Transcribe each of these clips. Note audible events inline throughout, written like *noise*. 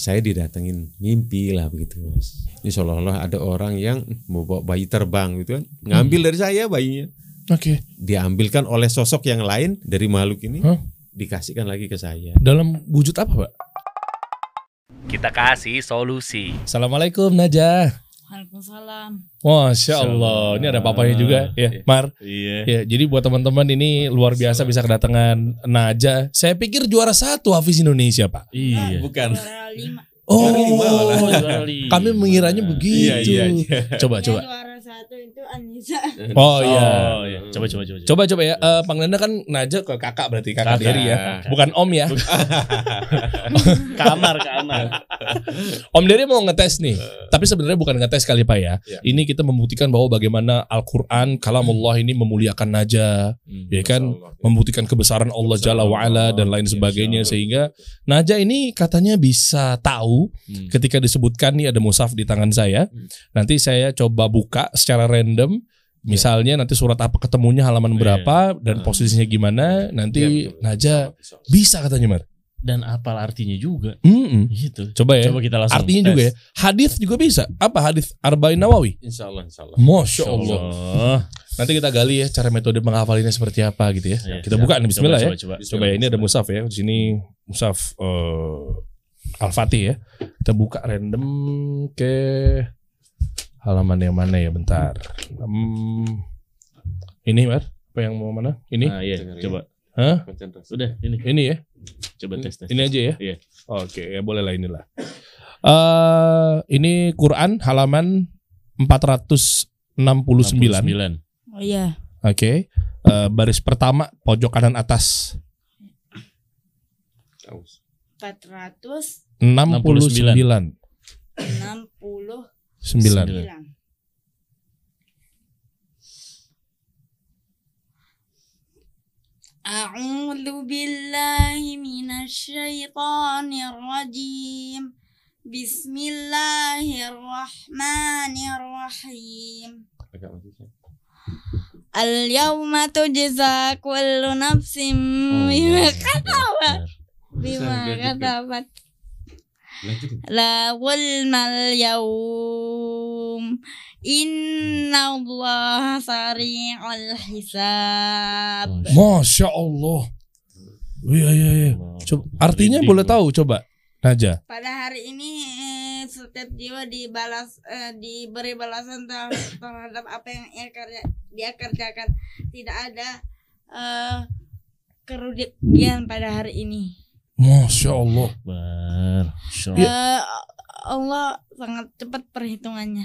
saya didatengin mimpi lah begitu mas. Ini seolah-olah ada orang yang mau bawa bayi terbang gitu kan, ngambil dari saya bayinya, Oke. diambilkan oleh sosok yang lain dari makhluk ini, Hah? dikasihkan lagi ke saya. Dalam wujud apa, Pak? Kita kasih solusi. Assalamualaikum Najah. Waalaikumsalam. Masya Allah. Ini ada papanya juga ya, Mar. Iya. Ya, jadi buat teman-teman ini luar biasa bisa kedatangan Najah. Saya pikir juara satu Hafiz Indonesia, Pak. Iya. Bukan. Juara lima. Oh, juara lima. kami mengiranya begitu. Iya, iya, Coba, Yang coba. juara satu itu Anissa. *laughs* Oh iya. Oh, iya. Coba coba coba. Coba coba ya, eh panggilnya kan Najah ke kakak berarti kakak, Kakak. Dery ya, bukan Om ya. *laughs* kamar kamar. *laughs* Om Dery mau ngetes nih, tapi sebenarnya bukan ngetes kali Pak ya. Ya. Ini kita membuktikan bahwa bagaimana Al-Quran, kalamullah ini memuliakan Najah, ya kan, membuktikan kebesaran Allah Jalla wa'ala dan lain sebagainya sehingga Najah ini katanya bisa tahu Hmm. ketika disebutkan nih ada musaf di tangan saya. Nanti saya coba buka secara random. Misalnya nanti surat apa ketemunya halaman Iya. berapa dan posisinya gimana. Nanti Iya, betul. Najah bisa katanya Mar. Dan apal artinya juga. Mm-mm. Gitu. Coba ya. Coba kita langsung. Artinya juga ya. Hadis juga bisa. Apa hadis Arba'in Nawawi? Insya Allah, insya Allah. Masya Allah. Allah. Nanti kita gali ya cara metode menghafalinya seperti apa gitu ya. Iya, kita siap. buka nih Bismillah Coba, ya. Coba, coba. Coba ya ini ada musaf ya. Di sini musaf eh, Al-Fatih ya. Kita buka random ke halaman yang mana ya bentar. Hmm, ini Mar, apa yang mau mana? Ini? Nah, iya, coba. Hah? Konsentrasi. Udah, ini. Ini ya? Coba tes tes. Ini aja ya? Iya. Oke, ya boleh lah inilah. Eh ini Quran halaman 469. 69. Oh iya. Oke. Eh, baris pertama pojok kanan atas Aus. 469. 69. 69. 9. أعوذ بالله من الشيطان الرجيم بسم الله الرحمن الرحيم Agak maju, Cak. اليوم تجزى كل نفس بما كسبت بما كسبت La wal yaum Inna Allah sari'ul hisab. Masya Allah. Oh, iya iya iya. Coba, Artinya boleh tahu coba Naja Pada hari ini eh, setiap jiwa dibalas eh, diberi balasan terhadap apa yang ia kerja, dia kerjakan. Tidak ada eh, kerugian pada hari ini. Masya Allah. Masya Iya. Allah. Eh, Allah sangat cepat perhitungannya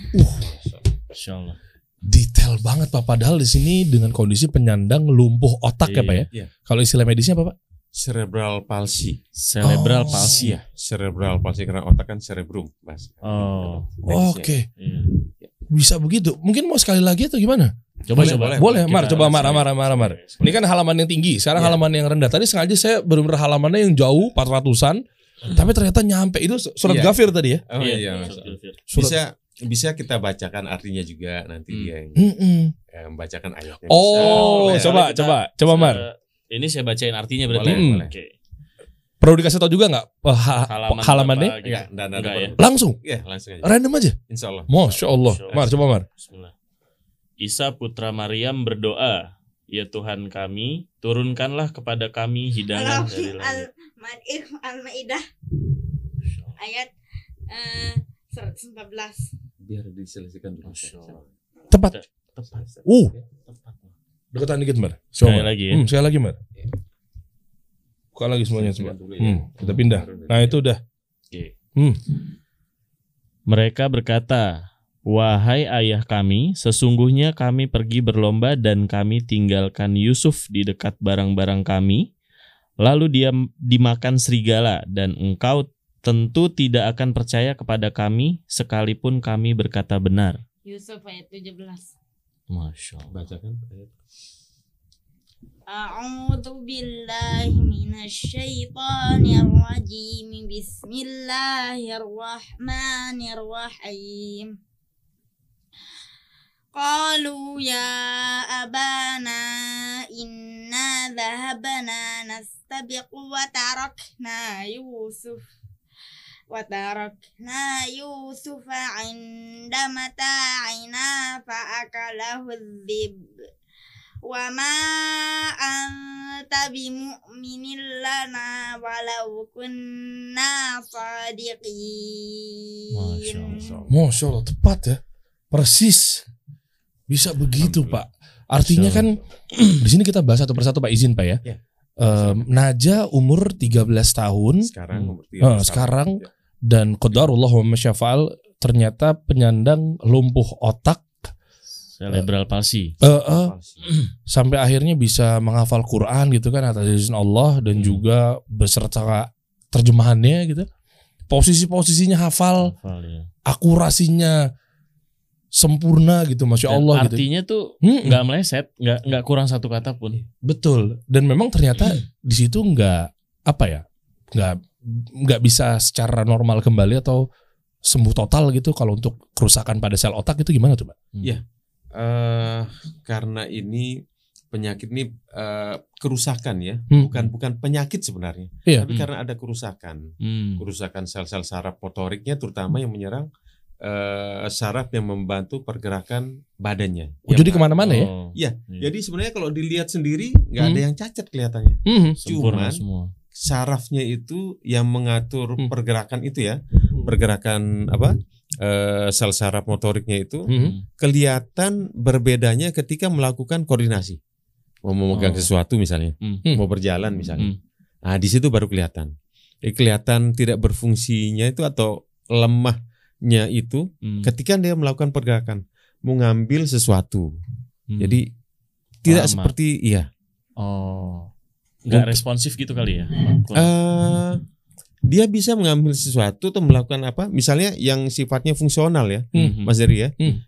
Masya Allah. Detail banget Pak. Padahal di sini dengan kondisi penyandang lumpuh otak ya Pak ya. Iya. Kalau istilah medisnya apa Pak? Cerebral palsy. Cerebral Oh. palsy ya. Cerebral palsy karena otak kan cerebrum, Mas. Oh. Medisnya. Oke. Iya. Bisa begitu. Mungkin mau sekali lagi atau gimana? Coba Boleh, coba. boleh. Boleh, Mar. Coba Mar, Mar. Mar, Mar. Ini kan halaman yang tinggi, sekarang Iya. halaman yang rendah. Tadi sengaja saya benar halamannya yang jauh, 400-an. Tapi ternyata nyampe. Itu surat Iya. Gafir tadi ya? Oh Iya, iya, iya. Mas. Surat. Bisa bisa kita bacakan artinya juga nanti Hmm. dia yang Mm-mm. eh, membacakan ayatnya. Oh, Bisa. coba, Kita- coba, coba Mar. Ini saya bacain artinya berarti. Boleh, Hmm. boleh. Oke. Perlu dikasih tahu juga nggak eh, ha- Halaman halamannya? gitu. Enggak, enggak, enggak, Enggak ya. Langsung, Iya, langsung aja. random aja. Insya Allah. Masya Allah. Masya Allah. Mar, coba Mar. Bismillah. Isa putra Maryam berdoa, Ya Tuhan kami, turunkanlah kepada kami hidangan dari langit. Al-Maidah Al-Maidah ayat eh, 114 Biar diselesaikan dulu. Masya Allah. Tepat. Tepat. Uh, Tepat. Deketan dikit Mar. Coba. Sekali Mar. lagi ya. Hmm, sekali lagi Mar. Buka lagi semuanya coba. Hmm, kita pindah. Nah itu udah. Oke. Hmm. Mereka berkata, Wahai ayah kami, sesungguhnya kami pergi berlomba dan kami tinggalkan Yusuf di dekat barang-barang kami. Lalu dia dimakan serigala dan engkau tentu tidak akan percaya kepada kami sekalipun kami berkata benar. Yusuf ayat 17 ما شاء الله. بعتكم أيوة. أعوذ بالله من الشيطان الرجيم. بسم الله الرحمن الرحيم. قالوا يا أبانا إنا ذهبنا نستبق وتركنا يوسف. عند متاعنا فأكله الذئب وما أنت بمؤمن لنا ولو كنا صادقين Masya Allah tepat ya, persis bisa begitu Pak. Artinya kan *clears throat* di sini kita bahas satu persatu Pak izin Pak ya. Ya. Em, Naja umur 13 tahun Sekarang Hmm. umur Eh, 13 tahun. sekarang dan qadarullah wa masyafa'al ternyata penyandang lumpuh otak Cerebral palsy. eh, eh, *clears throat* sampai akhirnya bisa menghafal Quran gitu kan atas izin Allah dan Hmm. juga beserta terjemahannya gitu. Posisi-posisinya hafal, Hafal, ya. akurasinya sempurna gitu, masya Dan Allah gitu. artinya tuh Mm-mm. nggak meleset, nggak nggak kurang satu kata pun. Betul. Dan memang ternyata Hmm. *clears throat* di situ nggak apa ya, nggak nggak bisa secara normal kembali atau sembuh total gitu kalau untuk kerusakan pada sel otak itu gimana tuh, Pak? Eh, karena ini penyakit ini eh, kerusakan ya, Hmm. bukan bukan penyakit sebenarnya, Iya. tapi Hmm. karena ada kerusakan, Hmm. kerusakan sel-sel saraf motoriknya terutama yang menyerang eh, saraf yang membantu pergerakan badannya. Oh, jadi ke mana-mana ya? Oh, Iya, iya. Jadi sebenarnya kalau dilihat sendiri nggak ada Hmm. yang cacat kelihatannya. Sempurna cuman- semua. Sarafnya itu yang mengatur Hmm. pergerakan itu ya, pergerakan apa? eh, sel saraf motoriknya itu. Hmm. kelihatan berbedanya ketika melakukan koordinasi. Mau memegang Oh. sesuatu misalnya, Hmm. mau berjalan misalnya. Hmm. Nah, di situ baru kelihatan. Eh, kelihatan tidak berfungsinya itu atau lemahnya itu Hmm. ketika dia melakukan pergerakan, mau ngambil sesuatu. Hmm. Jadi tidak Lama. seperti iya. oh nggak responsif gitu kali ya? eh dia bisa mengambil sesuatu atau melakukan apa? Misalnya yang sifatnya fungsional ya, Hmm. Mas Dery ya. Hmm.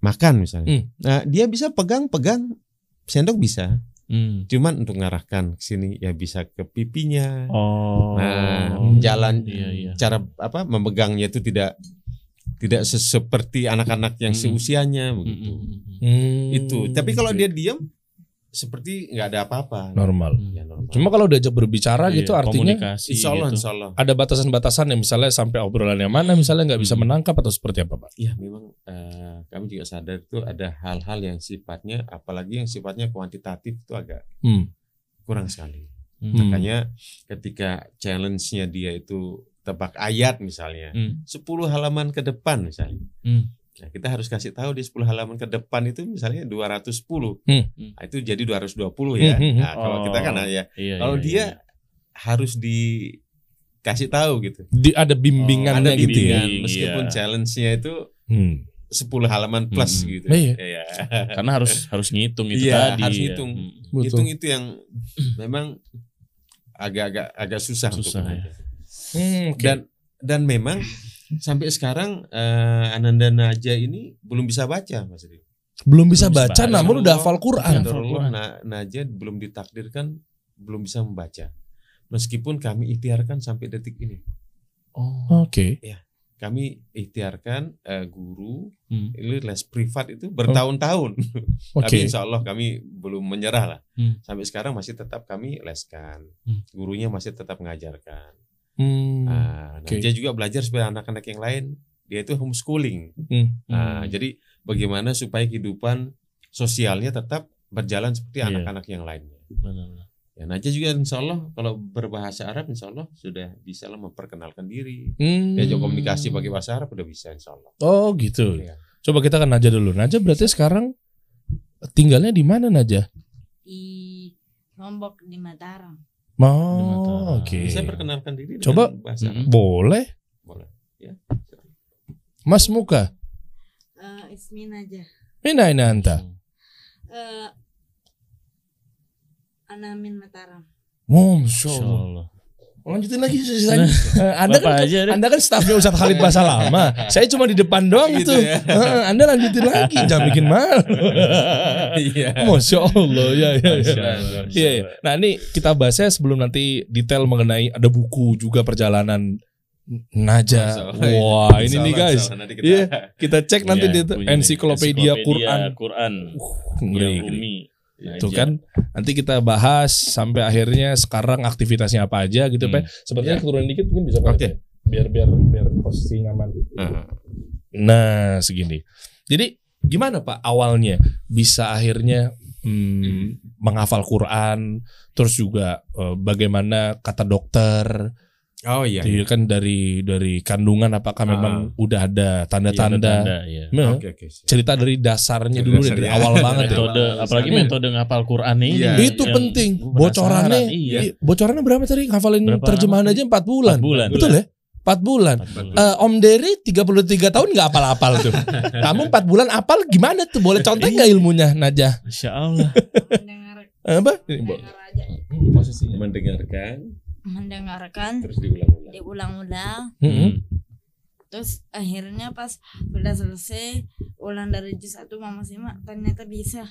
Makan misalnya. Hmm. Nah, dia bisa pegang-pegang sendok bisa. Hmm. Cuman untuk ngarahkan ke sini ya bisa ke pipinya. Oh. Nah, jalan Iya, iya. cara apa memegangnya itu tidak tidak se- seperti anak-anak yang Hmm. seusianya Hmm, begitu. hmm, hmm. Hmm. Itu. Tapi kalau dia diam seperti nggak ada apa-apa. normal. Hmm. Ya, normal. Cuma kalau diajak berbicara Iya, gitu artinya komunikasi Insya Allah, gitu. insya Allah. ada batasan-batasan yang misalnya sampai obrolan yang mana misalnya nggak bisa Hmm. menangkap atau seperti apa, Pak? Ya memang eh, kami juga sadar itu ada hal-hal yang sifatnya apalagi yang sifatnya kuantitatif itu agak Hmm. kurang sekali. Hmm. Makanya ketika challenge-nya dia itu tebak ayat misalnya, Hmm. 10 halaman ke depan misalnya. Hmm. Nah, kita harus kasih tahu di 10 halaman ke depan itu misalnya 210. Hmm. Nah, itu jadi 220 ya. Hmm, hmm, hmm. Nah, kalau kita kan Oh. ya Iya, kalau iya, dia iya. harus dikasih tahu gitu. Di, ada bimbingannya Ada gitu ya. bimbingan meskipun iya. challenge-nya itu Hmm. 10 halaman plus Hmm. gitu. Iya. Iya. karena harus harus ngitung itu Iya, tadi. harus ya. ngitung. Hmm. Betul. Hitung itu yang memang agak-agak agak susah, Susah, untuk ya. Hmm, oke. dan dan memang sampai sekarang eh, Ananda Naja ini belum bisa baca Mas Ri. belum bisa belum baca baca. namun udah hafal Quran. Na- Naja belum ditakdirkan belum bisa membaca. Meskipun kami ikhtiarkan sampai detik ini. Oh. Oke. Kami ikhtiarkan eh, guru Hmm. ini les privat itu bertahun-tahun. *laughs* Oke. Tapi insya Allah kami belum menyerah lah. Hmm. Sampai sekarang masih tetap kami leskan. Hmm. Gurunya masih tetap mengajarkan. Hmm. Nah, Oke. dia juga belajar seperti anak-anak yang lain. Dia itu homeschooling. Hmm. Nah, jadi bagaimana supaya kehidupan sosialnya tetap berjalan seperti Iya. anak-anak yang lainnya. Ya, Naja juga insya Allah kalau berbahasa Arab insya Allah sudah bisa lah memperkenalkan diri. Hmm. Diajak komunikasi pakai bahasa Arab udah bisa insya Allah. Oh gitu. Iya. Coba kita kan Naja dulu. Naja berarti sekarang tinggalnya di mana Naja? di Lombok di Mataram. Oh, oke. Bisa perkenalkan diri Coba. bahasa Arab. Mm-mm. Boleh. Boleh. Ya. Mas Muka. Eh, Ismin aja. Mina ini anta. Eh, Anamin Mataram. Oh, Insya Masya Allah. Lanjutin lagi sisanya. Eh, anda Bapak kan aja. Anda kan stafnya Ustadz Khalid Bahasa Lama. Saya cuma di depan doang Gitu tuh. ya. Heeh, Anda lanjutin lagi, *laughs* jangan bikin malu. Iya. Masya Allah, ya, ya, ya. Iya, iya. Nah ini kita bahasnya sebelum nanti detail mengenai ada buku juga perjalanan Naja. Iya. Wah ini Insya nih guys. Allah nanti kita- Iya, kita cek nanti Iya, di ensiklopedia Quran. Quran. Ngeri, Yang ngeri. Umi. Tuh kan nanti kita bahas sampai akhirnya sekarang aktivitasnya apa aja gitu Hmm. Pak. Sebenarnya Ya. keturunan dikit mungkin bisa Pak. Oke. biar biar biar posisi nyaman. Ah, Nah, segini. Jadi gimana Pak awalnya bisa akhirnya hmm, menghafal Quran, terus juga eh, bagaimana kata dokter, oh iya. Jadi kan dari dari kandungan apakah Ah. memang udah ada Iya, tanda-tanda? tanda, iya. Nah, Oke oke. siap. Cerita dari dasarnya dulu dasarnya. dari awal banget ya. metode apalagi Hmm. metode ngapal Quran ini Iya. Itu yang penting. Bocorannya, iya. bocorannya berapa tadi? Ngafalin Berapa terjemahan lama? aja 4 bulan. Empat bulan. Betul ya? 4 bulan. Empat bulan. Eh, Om Dery 33 tahun nggak apal-apal tuh. *laughs* Kamu 4 bulan apal gimana tuh? Boleh contek nggak ilmunya Najah? Masya Allah mendengar Apa? Ini, Bo. mendengar aja Hmm, Posisinya. Mendengarkan mendengarkan terus diulang-ulang. diulang-ulang Mm-mm. terus akhirnya pas sudah selesai ulang dari juz satu mama simak ternyata bisa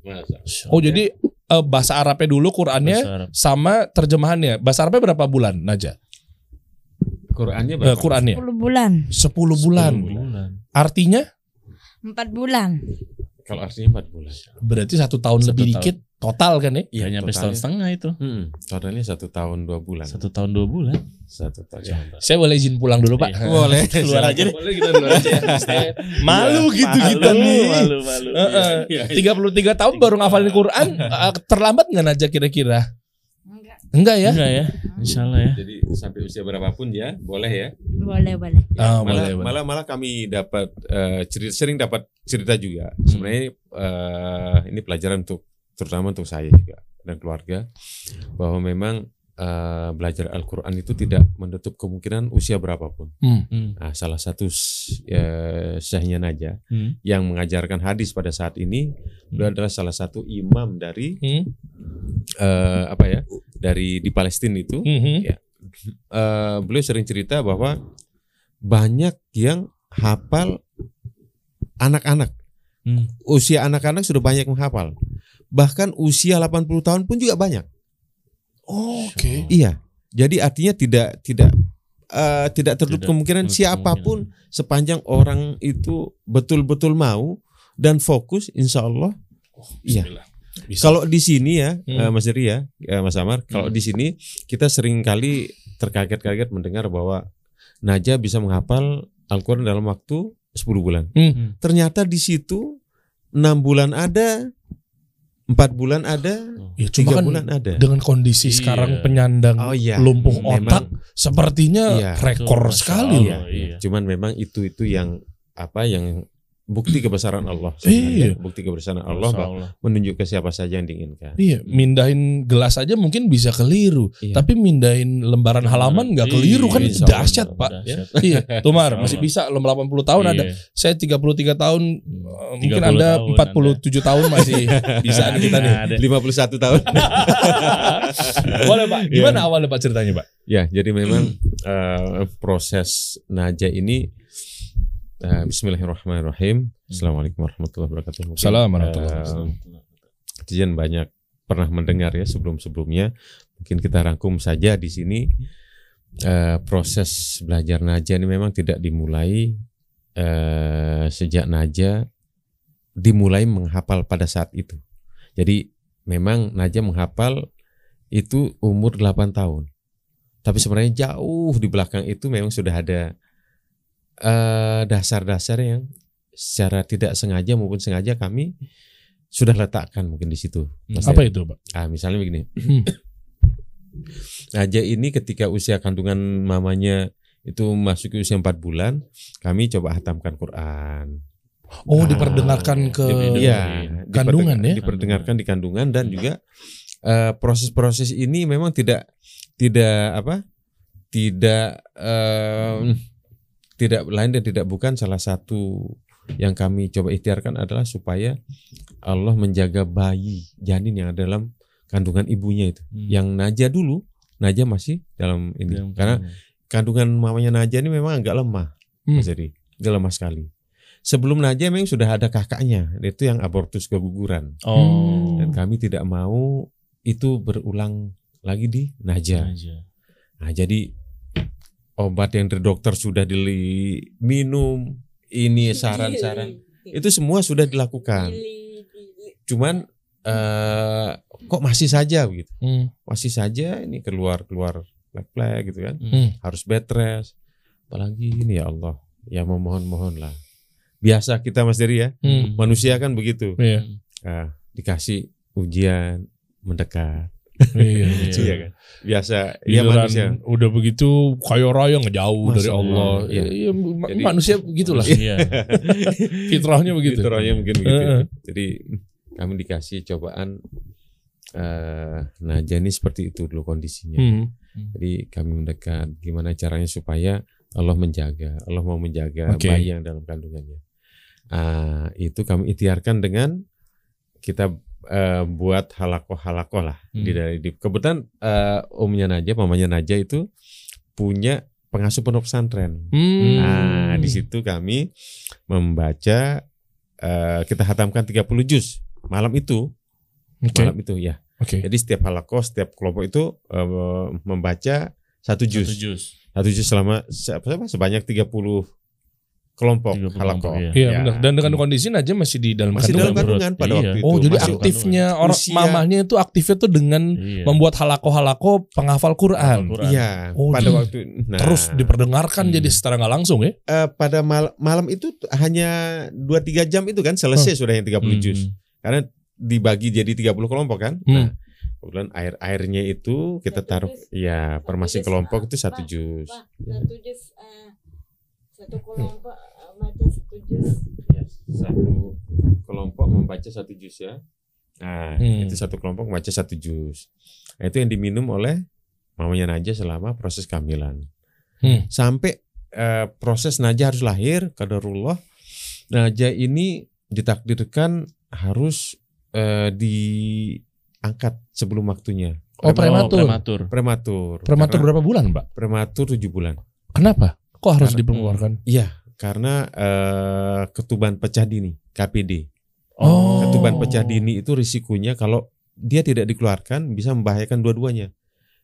Masa. Oh jadi eh, bahasa Arabnya dulu Qurannya Arab. sama terjemahannya. Bahasa Arabnya berapa bulan Najah? Qurannya Eh, berapa? Qurannya 10 bulan 10 bulan. bulan. Artinya empat bulan Kalau artinya 4 bulan. berarti satu tahun Satu lebih tahun. dikit total kan ya? Iya nyampe setahun setengah itu. Hmm, totalnya satu tahun dua bulan. Satu tahun dua bulan. Satu tahun. Saya boleh izin pulang dulu Pak? Iya. Boleh. *laughs* Keluar aja deh. Boleh kita dulu aja. *laughs* Malu gitu Malu, kita nih. Malu, malu. Heeh. 33 tahun baru ngafalin Quran eh, terlambat nggak Najah kira-kira? enggak Enggak ya? Enggak ya? Insya Allah ya. Jadi sampai usia berapapun ya, boleh ya. boleh boleh Ah, malah, boleh, boleh. malah malah kami dapat eh, cerita sering dapat cerita juga. Hmm. Sebenarnya eh, ini pelajaran untuk terutama untuk saya juga dan keluarga bahwa memang eh, belajar Al-Qur'an itu tidak menutup kemungkinan usia berapapun. Hmm. Hmm. Nah, salah satu eh, syekhnya Naja Hmm. yang mengajarkan hadis pada saat ini beliau adalah salah satu imam dari Hmm. eh, apa ya? dari di Palestina itu. Mhm. Eh, beliau sering cerita bahwa banyak yang hafal anak-anak. Hmm. Usia anak-anak sudah banyak menghafal. Bahkan usia 80 tahun pun juga banyak. Oke. Iya. Jadi artinya tidak tidak eh, tidak tertutup Tidak kemungkinan siapa pun sepanjang orang itu betul-betul mau dan fokus insya Allah. Iya. Bismillah. Bisa. Kalau di sini ya, Hmm. eh, Mas Eri ya, eh, Mas Amar, kalau Hmm. di sini kita sering kali terkaget-kaget mendengar bahwa Naja bisa menghafal Al-Quran dalam waktu 10 bulan. Hmm. Ternyata di situ 6 bulan ada, 4 bulan ada, Ya cuma 3 kan bulan ada. dengan kondisi Iya. sekarang penyandang Oh iya. lumpuh Memang- otak sepertinya Iya. rekor Betul, sekali. Allah. iya. Cuman memang itu itu yang apa yang bukti kebesaran Allah. Iya. Bukti kebesaran Allah Allah. menunjuk ke siapa saja yang diinginkan. Iya, mindahin gelas aja mungkin bisa keliru, Iya. tapi mindahin lembaran halaman nggak Iya, keliru kan Allah. dahsyat pak. Dahsyat. *laughs* iya, Tumar masih bisa lo 80 tahun ada. Iya. Saya 33 tahun, eh, mungkin 30 anda tahun 47 tahun masih *laughs* bisa nih kita nih. Ada. 51 tahun. *laughs* Boleh pak, gimana awalnya pak ceritanya pak? Ya, jadi memang eh, proses naja ini eh, Bismillahirrahmanirrahim. Assalamualaikum warahmatullahi wabarakatuh. Assalamualaikum warahmatullahi eh, Jian banyak pernah mendengar ya sebelum-sebelumnya. Mungkin kita rangkum saja di sini. Eh, proses belajar naja ini memang tidak dimulai eh, sejak naja dimulai menghafal pada saat itu. Jadi memang naja menghafal itu umur 8 tahun. Tapi sebenarnya jauh di belakang itu memang sudah ada eh, dasar-dasar yang secara tidak sengaja maupun sengaja kami sudah letakkan mungkin di situ. Mas Apa itu pak? Ah, misalnya begini. Hmm. *coughs* Naja ini ketika usia kandungan mamanya itu masuk ke usia 4 bulan, kami coba hatamkan Quran. Oh Ah, diperdengarkan ke Iya, kandungan diperdengar- ya? Diperdengarkan di kandungan dan juga eh, proses-proses ini memang tidak tidak apa? Tidak em, tidak lain dan tidak bukan salah satu yang kami coba ikhtiarkan adalah supaya Allah menjaga bayi janin yang ada dalam kandungan ibunya itu. Hmm. Yang Naja dulu, Naja masih dalam ini. Yang- Karena kandungan mamanya Naja ini memang agak lemah. Hmm. Jadi dia lemah sekali. Sebelum Naja memang sudah ada kakaknya, itu yang abortus keguguran. Oh. Dan kami tidak mau itu berulang lagi di Naja. Aja. Nah, jadi obat yang dari dokter sudah diminum, ini saran-saran itu semua sudah dilakukan. Cuman eh, kok masih saja begitu? Hmm. Masih saja ini keluar keluar plek-plek gitu kan. Hmm. Harus bed rest, apalagi ini ya Allah ya memohon-mohon lah biasa kita Mas Dery ya Hmm. manusia kan begitu Iya. Ah, dikasih ujian mendekat Iya. iya kan biasa ya Giliran manusia udah begitu kaya raya ngejauh dari Allah. Iya. Iya, ma- Jadi- manusia begitulah. Iya. *laughs* Fitrahnya begitu. Fitrahnya mungkin begitu Heeh. jadi kami dikasih cobaan eh nah jadi seperti itu dulu kondisinya Hmm. Jadi kami mendekat gimana caranya supaya Allah menjaga, Allah mau menjaga Oke. bayi yang dalam kandungannya. Ah, itu kami ikhtiarkan dengan kita eh, buat halakoh-halakoh lah Hmm. di dari di kebetulan eh, omnya Naja, mamanya Naja itu punya pengasuh pondok pesantren. Hmm. Nah, di situ kami membaca eh, kita hatamkan 30 juz malam itu, Oke. malam itu ya. Oke. Jadi setiap halakoh, setiap kelompok itu eh, membaca satu juz. Satu juz selama se- apa, apa, sebanyak 30 kelompok 30 halakoh. kelompok, iya. Iya Ya. benar. Dan dengan kondisi aja masih di dalam Masih kandungan. dalam kandungan pada Iya. waktu itu. Oh, jadi Masih- aktifnya orang Usia- mamahnya itu aktifnya tuh dengan Iya. membuat halako-halako penghafal Quran. Al-Quran. Iya, Oh, pada jadi waktu nah, Terus diperdengarkan Hmm. jadi secara nggak langsung ya. eh, pada mal- malam itu hanya 2 3 jam itu kan selesai sudah yang 30 Hmm. juz. Karena dibagi jadi 30 kelompok kan. Hmm. Nah, kemudian air-airnya itu kita Satu taruh juz. ya per masing kelompok itu satu juz. Satu juz eh, satu kelompok eh, baca satu juz Ya, satu kelompok membaca satu juz ya. Nah, Hmm. itu satu kelompok membaca satu juz. Nah, itu yang diminum oleh mamanya Naja selama proses kehamilan. Hmm. Sampai eh, proses Naja harus lahir, kadarullah. Naja ini ditakdirkan harus eh, diangkat sebelum waktunya. Oh, prematur. prematur. Prematur. Prematur Karena berapa bulan, Mbak? prematur tujuh bulan. Kenapa? Kok harus Karena- diperkeluarkan? Iya, karena eh, ketuban pecah dini, KPD. Oh. Ketuban pecah dini itu risikonya kalau dia tidak dikeluarkan bisa membahayakan dua-duanya.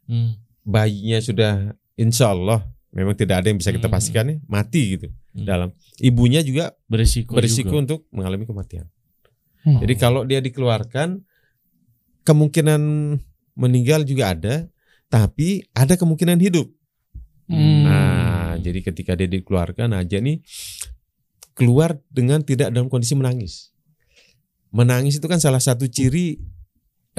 Hmm. Bayinya sudah insya Allah memang tidak ada yang bisa kita Hmm. pastikan ya mati gitu Hmm. dalam. Ibunya juga Berisiko, berisiko juga. untuk mengalami kematian. Hmm. Jadi kalau dia dikeluarkan kemungkinan meninggal juga ada, tapi ada kemungkinan hidup. Hmm. Nah, jadi ketika dia dikeluarkan aja nih keluar dengan tidak dalam kondisi menangis. Menangis itu kan salah satu ciri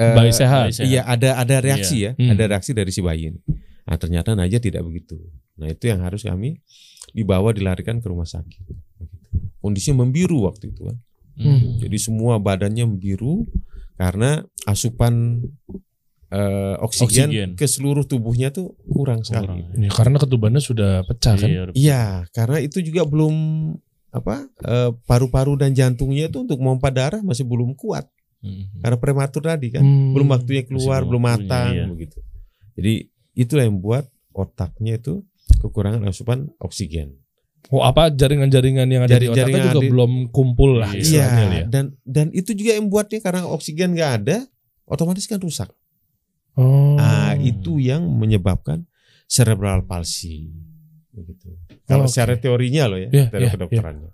eh, Bayi sehat. Iya, ada ada reaksi ya, Hmm. ada reaksi dari si bayi ini. Nah, ternyata Naja tidak begitu. Nah, itu yang harus kami dibawa dilarikan ke rumah sakit. Kondisinya membiru waktu itu kan. Hmm. Jadi semua badannya membiru karena asupan eh, oksigen, Oksigen. ke seluruh tubuhnya tuh kurang sekali. Kurang. Ya, karena ketubannya sudah pecah kan? Iya, Iya, karena itu juga belum apa eh, paru-paru dan jantungnya itu untuk memompa darah masih belum kuat Hmm. karena prematur tadi kan, Hmm. belum waktunya keluar, belum matang iya. begitu. Jadi itulah yang membuat otaknya itu kekurangan asupan oksigen. Oh, apa jaringan-jaringan yang ada di otaknya juga di- belum kumpul lah Iya. istilahnya Iya, ya. dan dan itu juga yang membuatnya karena oksigen nggak ada, otomatis kan rusak. Oh. Ah, itu yang menyebabkan cerebral palsy. Begitu. Kalau Oke. secara teorinya loh ya, Iya, teori iya, kedokterannya.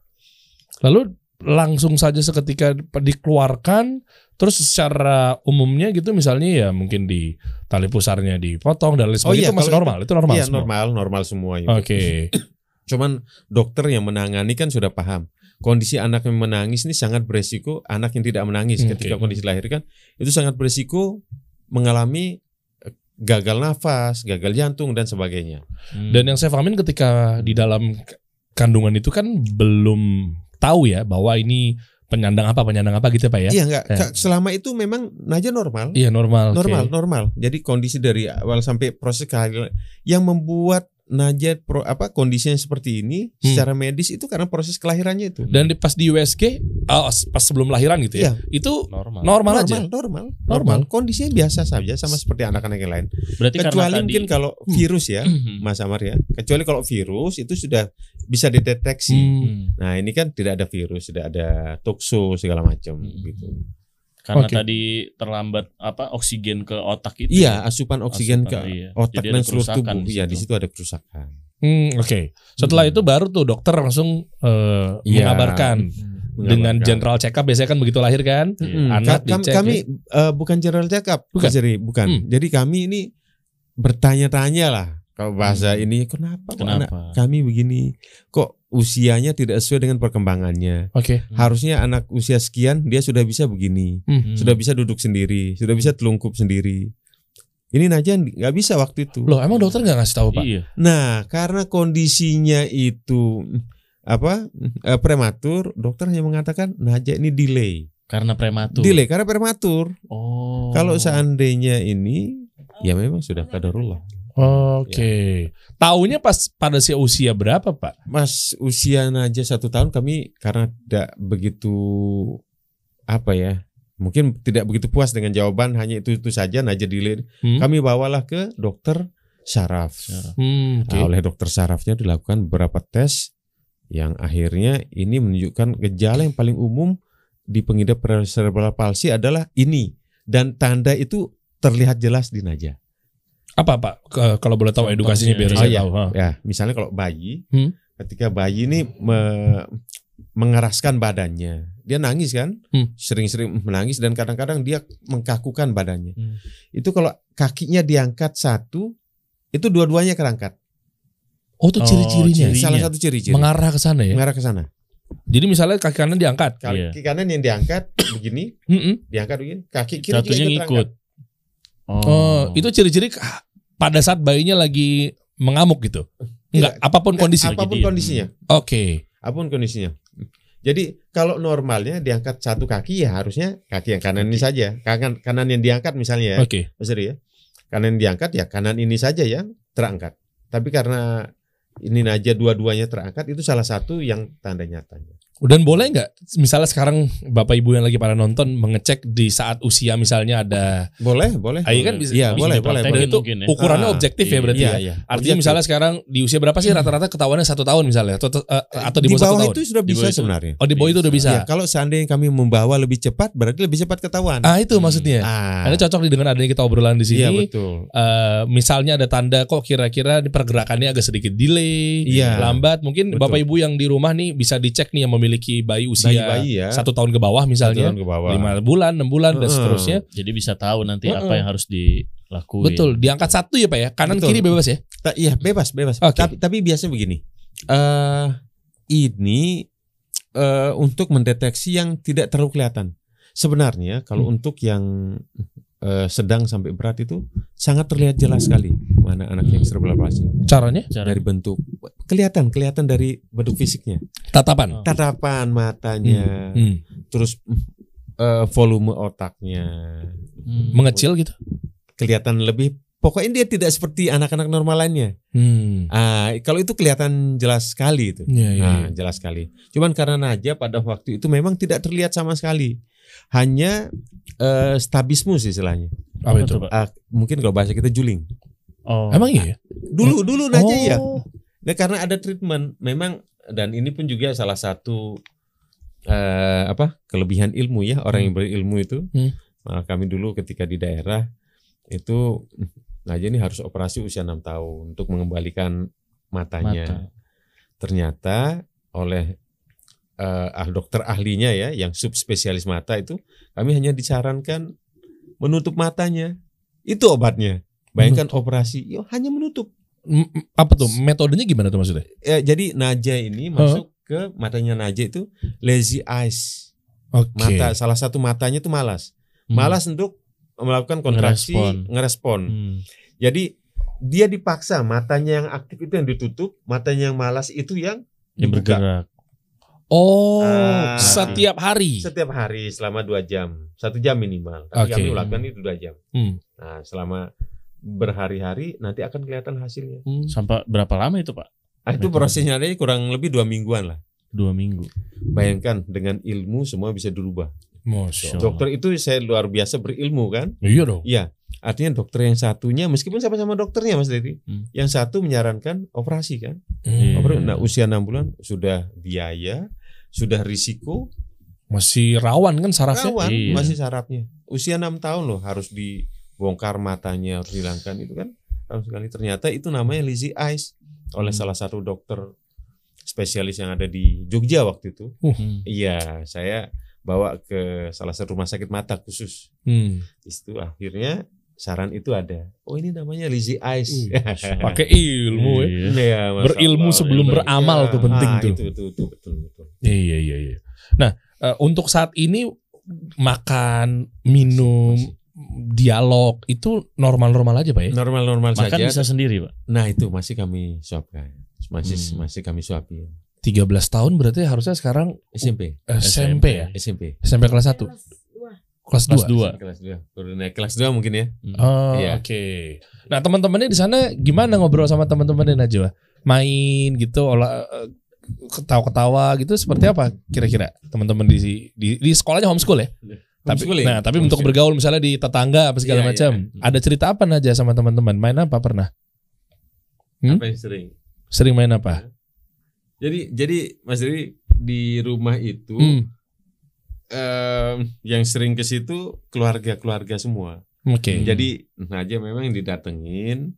Lalu langsung saja seketika dikeluarkan terus secara umumnya gitu misalnya ya mungkin di tali pusarnya dipotong dan lain Oh sebagainya iya, itu masih normal itu normal Iya, semua? normal, normal semua. Oke. *clears throat* Cuman dokter yang menangani kan sudah paham. Kondisi anak yang menangis ini sangat beresiko anak yang tidak menangis Oke. ketika kondisi dilahirkan itu sangat beresiko mengalami eh, gagal nafas, gagal jantung dan sebagainya. Hmm. Dan yang saya pahamin ketika di dalam kandungan itu kan belum tahu ya bahwa ini penyandang apa penyandang apa gitu Pak ya? Iya enggak, Ya. Kak, selama itu memang Naja normal. Iya normal. Normal, normal. Jadi kondisi dari awal sampai proses kehamilan yang membuat Naja pro, apa kondisinya seperti ini Hmm. secara medis itu karena proses kelahirannya itu. Dan di, pas di USG oh, pas sebelum lahiran gitu ya. Iya. Itu normal. normal, aja. normal, normal, Normal. normal. Kondisinya biasa saja sama seperti anak-anak yang lain. Berarti Kecuali karena tadi mungkin kalau virus ya, Hmm. Mas Amar ya. Kecuali kalau virus itu sudah bisa dideteksi. Hmm. Hmm. Nah, ini kan tidak ada virus, tidak ada tokso segala macam Hmm. gitu. Karena Oke. tadi terlambat apa oksigen ke otak itu. Iya, asupan oksigen Asupan, ke iya. otak Jadi dan seluruh tubuh. di Iya, di situ ada kerusakan. Hmm, Oke. Setelah Hmm. itu baru tuh dokter langsung eh, Iya. mengabarkan dengan Mengabarkan. general check up biasanya kan begitu lahir kan? Mm-mm. Anak Ka- kami, dicek kami eh, bukan general check up, Bukan? Jerry, bukan. Hmm. Jadi kami ini bertanya-tanya lah Kalau bahasa ini kenapa, kok anak Kenapa? kami begini? Kok usianya tidak sesuai dengan perkembangannya? Oke. Harusnya anak usia sekian dia sudah bisa begini, Hmm. sudah bisa duduk sendiri, sudah bisa telungkup sendiri. Ini Najah nggak bisa waktu itu. Loh, emang dokter nggak ngasih tahu pak? Iya. Nah, karena kondisinya itu apa eh, prematur, dokter hanya mengatakan Najah ini delay. Karena prematur. Delay karena prematur. Oh. Kalau seandainya ini ya memang sudah kadarullah. Oke. Taunya pas pada si usia berapa pak? Mas usia Najah satu tahun kami karena tidak begitu apa ya mungkin tidak begitu puas dengan jawaban hanya itu itu saja Najah delay. Hmm? Kami bawalah ke dokter saraf. Hmm, oke. Nah, oleh dokter sarafnya dilakukan beberapa tes yang akhirnya ini menunjukkan gejala yang paling umum di pengidap cerebral palsy adalah ini dan tanda itu terlihat jelas di Najah. Apa pak? Ke- kalau boleh tahu Contohnya. edukasinya biar Oh, saya iya. tahu. ha. Ya, misalnya kalau bayi, Hmm. ketika bayi ini me- mengeraskan badannya, dia nangis kan, Hmm. sering-sering menangis dan kadang-kadang dia mengkakukan badannya. Hmm. Itu kalau kakinya diangkat satu, itu dua-duanya kerangkat. Oh, itu Oh, ciri-cirinya. ciri. Salah Cirinya. satu ciri-ciri. Mengarah ke sana ya. mengarah ke sana. Jadi misalnya kaki kanan diangkat. Iya. Kaki kanan yang diangkat begini, Mm-mm. diangkat begini, kaki kiri Satunya juga Oh, itu ciri-ciri pada saat bayinya lagi mengamuk gitu. Enggak, Tidak. apa pun Nah, kondisi. apa pun kondisinya, Oke. apa pun kondisinya. Jadi kalau normalnya diangkat satu kaki ya harusnya kaki yang kanan ini saja, kanan kanan yang diangkat misalnya ya, Oke. Eri ya, kanan yang diangkat ya kanan ini saja yang terangkat. Tapi karena ini aja dua-duanya terangkat itu salah satu yang tanda nyatanya. Dan boleh nggak misalnya sekarang Bapak Ibu yang lagi pada nonton mengecek di saat usia misalnya ada Boleh, boleh. Ah, iya kan bisa- Iya, bisa boleh, boleh, boleh. dan itu mungkin ya. ukurannya Ah, objektif ya iya, berarti Iya, ya. iya. Artinya Objektif. misalnya sekarang di usia berapa sih rata-rata ketahuannya satu tahun misalnya atau, eh, atau di di bawah satu bawah tahun? itu sudah Di bisa itu. sebenarnya. Oh di bawah itu udah bisa. Ya, kalau seandainya kami membawa lebih cepat berarti lebih cepat ketahuan. Ah itu maksudnya. Ah, Karena cocok dengan adanya kita obrolan di sini. Iya, betul. Eh, misalnya ada tanda kok kira-kira di pergerakannya agak sedikit delay, Iya. lambat. Mungkin Betul. Bapak Ibu yang di rumah nih bisa dicek nih yang memiliki bayi usia Bayi-bayi ya. satu tahun ke bawah Satu misalnya, tahun ke bawah. lima bulan, enam bulan dan Heeh. seterusnya. Jadi bisa tahu nanti Heeh. apa yang harus dilakuin. Betul, diangkat satu ya Pak ya, kanan Betul. kiri bebas ya. Ta- Iya bebas bebas. Oke. Tapi tapi biasanya begini. eh ini eh untuk mendeteksi yang tidak terlalu kelihatan. Sebenarnya kalau Hmm. untuk yang eh, sedang sampai berat itu sangat terlihat jelas sekali mana anak yang Hmm. cerebral palsy Caranya Cara dari bentuk kelihatan kelihatan dari bentuk fisiknya, tatapan. Oh. tatapan matanya, Hmm. terus eh, volume otaknya Hmm. Mengecil gitu. kelihatan lebih. Pokoknya dia tidak seperti anak-anak normal lainnya. Hmm. Ah, kalau itu kelihatan jelas sekali itu. Iya, iya. Nah, jelas sekali. Cuman karena Naja pada waktu itu memang tidak terlihat sama sekali. Hanya eh, stabismus istilahnya. Apa Apa itu? Ah, mungkin kalau bahasa kita juling. Oh. Emang iya? ya? Dulu dulu Naja oh. ya. Nah, karena ada treatment memang dan ini pun juga salah satu eh, apa? kelebihan ilmu ya, orang yang berilmu itu. Hmm. Nah, kami dulu ketika di daerah itu Naja ini harus operasi usia 6 tahun untuk mengembalikan matanya. Mata. ternyata oleh ah dokter ahlinya ya yang subspesialis mata itu kami hanya disarankan menutup matanya itu obatnya bayangkan operasi yo hanya menutup M- apa tuh? Metodenya gimana tuh maksudnya? ya, jadi Naja ini masuk ke matanya Naja itu lazy eyes Oke. mata salah satu matanya itu malas Hmm. malas untuk melakukan kontraksi Ngerespon. ngerespon Hmm. jadi dia dipaksa matanya yang aktif itu yang ditutup matanya yang malas itu yang Yang bergerak. Oh, Ah. setiap hari. Setiap hari selama dua jam, satu jam minimal. Tapi Oke. kami lakukan itu dua jam. Hmm. Nah, selama berhari-hari nanti akan kelihatan hasilnya. Hmm. Sampai berapa lama itu Pak? Ah, itu prosesnya ada kurang lebih dua mingguan lah. Dua minggu. Bayangkan dengan ilmu semua bisa dirubah. Masya Allah. Dokter itu saya luar biasa berilmu kan? Iya dong. Iya. Artinya dokter yang satunya meskipun sama-sama dokternya Mas Dedi, Hmm. yang satu menyarankan operasi kan? Hmm. Operasi. Nah, usia enam bulan sudah biaya, sudah risiko, Masih rawan kan sarafnya? rawan Iya. masih sarafnya. Usia enam tahun loh harus dibongkar matanya harus dihilangkan itu kan. Rawan sekali ternyata itu namanya lazy eyes oleh Hmm. salah satu dokter spesialis yang ada di Jogja waktu itu. Hmm. Iya, saya bawa ke salah satu rumah sakit mata khusus. Hmm. Di situ akhirnya saran itu ada. Oh ini namanya lazy eyes. *laughs* Pakai ilmu ya. Iya. Iya, Berilmu Allah. sebelum Ilmu. beramal Iya. tuh penting Ah, tuh. Itu, itu, itu, betul, betul. Iya iya iya. Nah eh, untuk saat ini makan, minum, dialog itu normal-normal aja pak ya? Normal-normal Makan saja. bisa sendiri, Pak. Nah itu masih kami suapkan. Masih Hmm. masih kami suapin. 13 tahun berarti harusnya sekarang SMP. SMP ya? SMP. SMP kelas 1, Kelas dua. kelas 2. Kelas 2. Kelas 2. Baru naik kelas 2 mungkin ya. Oh, Iya. oke. Nah, teman-temannya di sana gimana ngobrol sama teman-temannya Najwa? Main gitu, olah eh, ketawa-ketawa gitu seperti apa kira-kira teman-teman di, di di sekolahnya homeschool ya? Tapi Homeschooling. nah, tapi untuk bergaul misalnya di tetangga apa segala Iya, macam, iya. ada cerita apa aja sama teman-teman? Main apa pernah? Hmm? Apa yang sering? Sering main apa? Jadi jadi Mas Diri di rumah itu Hmm, yang sering ke situ keluarga-keluarga semua. Oke. Jadi Naja memang didatengin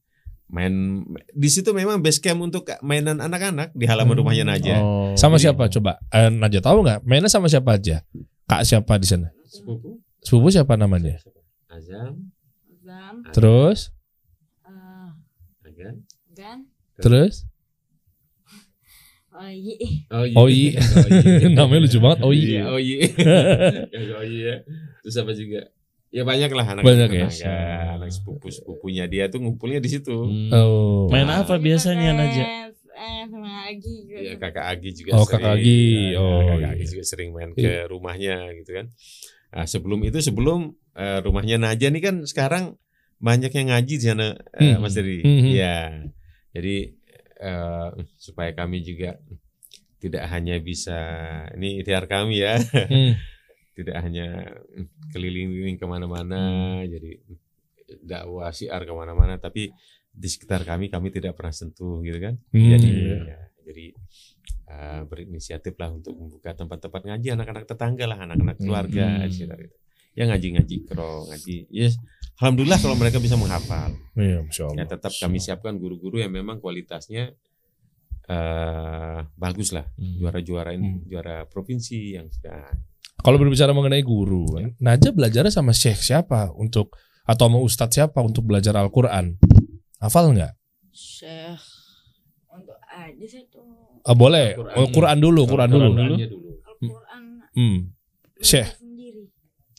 main di situ memang base camp untuk mainan anak-anak di halaman Hmm. rumahnya Naja. Oh. Sama Jadi- siapa coba? Eh, Najwa tahu nggak? Mainnya sama siapa aja? Kak siapa di sana? Sepupu Sepupu siapa namanya? Azam, Zam, Terus, eh, Agan. dan terus, oh iya. Oh iya. Oh iya. Namanya lucu banget, Oh iya. *laughs* Oh iya. Ya, oh iya. Terus apa juga? Ya banyak lah anak Banyak ya? tetangga, anak sepupu sepupunya dia tuh ngumpulnya di situ. Hmm. oh. Main apa biasanya Naja? Eh, sama Agi juga. Ya kakak Agi juga Oh, sering. Kakak Agi. Ya, Oh, kakak iya. Agi juga sering main ke rumahnya gitu kan. Nah, sebelum itu sebelum eh, rumahnya Naja nih kan sekarang banyak yang ngaji di sana eh, Hmm. Mas Dedi. Hmm. Iya. Jadi eh, supaya kami juga tidak hanya bisa ini ikhtiar kami ya, Hmm. *laughs* tidak hanya keliling-keliling ke mana-mana, jadi dakwah siar ke mana-mana, tapi di sekitar kami kami tidak pernah sentuh gitu kan. Hmm. Jadi ya, jadi uh, berinisiatif lah untuk membuka tempat-tempat ngaji anak-anak tetangga lah, anak-anak keluarga Hmm. sekitar itu. Ya ngaji-ngaji kro, ngaji. Yes, alhamdulillah kalau mereka bisa menghafal. Iya, Masya Allah. Ya tetap kami siapkan guru-guru yang memang kualitasnya eh bagus lah, Hmm. juara-juara Hmm. juara provinsi yang sudah. Kalau berbicara mengenai guru, Najwa belajarnya sama Syekh siapa untuk atau sama Ustadz siapa untuk belajar Al-Quran? Hafal nggak? Syekh untuk aja sih tuh Ah, boleh. Al-Quran. Oh, Quran dulu, Quran dulu. Qurannya dulu. Al-Quran Hmm. Syekh.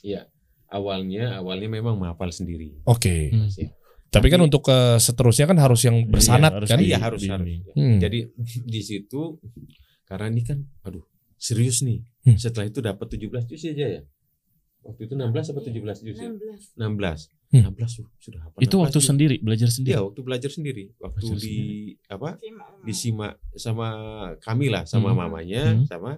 Iya. Awalnya awalnya memang menghafal sendiri. Oke. Hmm. Mas, ya. Tapi kan untuk ke seterusnya kan harus yang bersanat harus kan? Iya harus harus. Hmm. Jadi *laughs* di situ karena ini kan aduh serius nih. Hmm. Setelah itu dapat 17 juz aja ya. Waktu itu 16 apa 17 juz ya? 16. 16. Hmm. 16 tuh sudah hafal. Itu 16 waktu juz. sendiri, belajar sendiri. Iya, waktu belajar sendiri. Waktu Belajar di apa? Simak sama. Disimak sama kami lah, sama Hmm. mamanya, Hmm. sama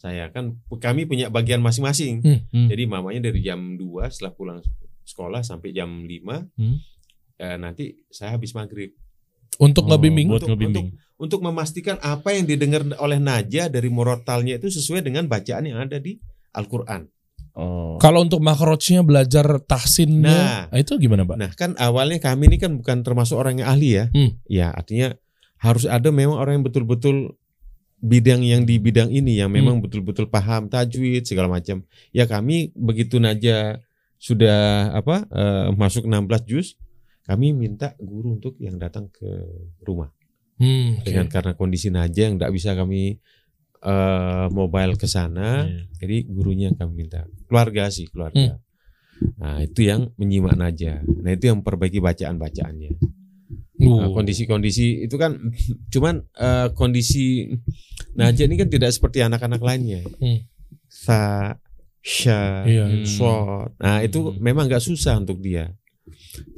saya kan kami punya bagian masing-masing. Hmm. Hmm. Jadi mamanya dari jam 2 setelah pulang sekolah sampai jam 5 Hmm. eh, nanti saya habis maghrib Untuk Oh, ngebimbing. Untuk- ngebimbing. untuk memastikan apa yang didengar oleh Naja dari murotalnya itu sesuai dengan bacaan yang ada di Al-Quran. Oh. Kalau untuk makrojnya belajar tahsinnya, Nah. itu gimana, Pak? Nah kan awalnya kami ini kan bukan termasuk orang yang ahli ya. Hmm. Ya artinya harus ada memang orang yang betul-betul bidang yang di bidang ini yang memang betul-betul paham tajwid segala macam. Ya kami begitu Naja sudah apa eh, masuk 16 juz, kami minta guru untuk yang datang ke rumah. Hmm, oke. Dengan karena kondisi Naja yang tidak bisa kami eh, mobile ke sana, Iya. jadi gurunya yang kami minta. Keluarga sih, keluarga. Nah, itu yang menyimak Naja. Nah, itu yang memperbaiki bacaan-bacaannya. Nah, Uh. kondisi-kondisi itu kan cuman eh, kondisi Naja ini kan tidak seperti anak-anak lainnya. Hmm. Sa, sya, Iya. Hmm. Nah, itu Hmm. memang nggak susah untuk dia.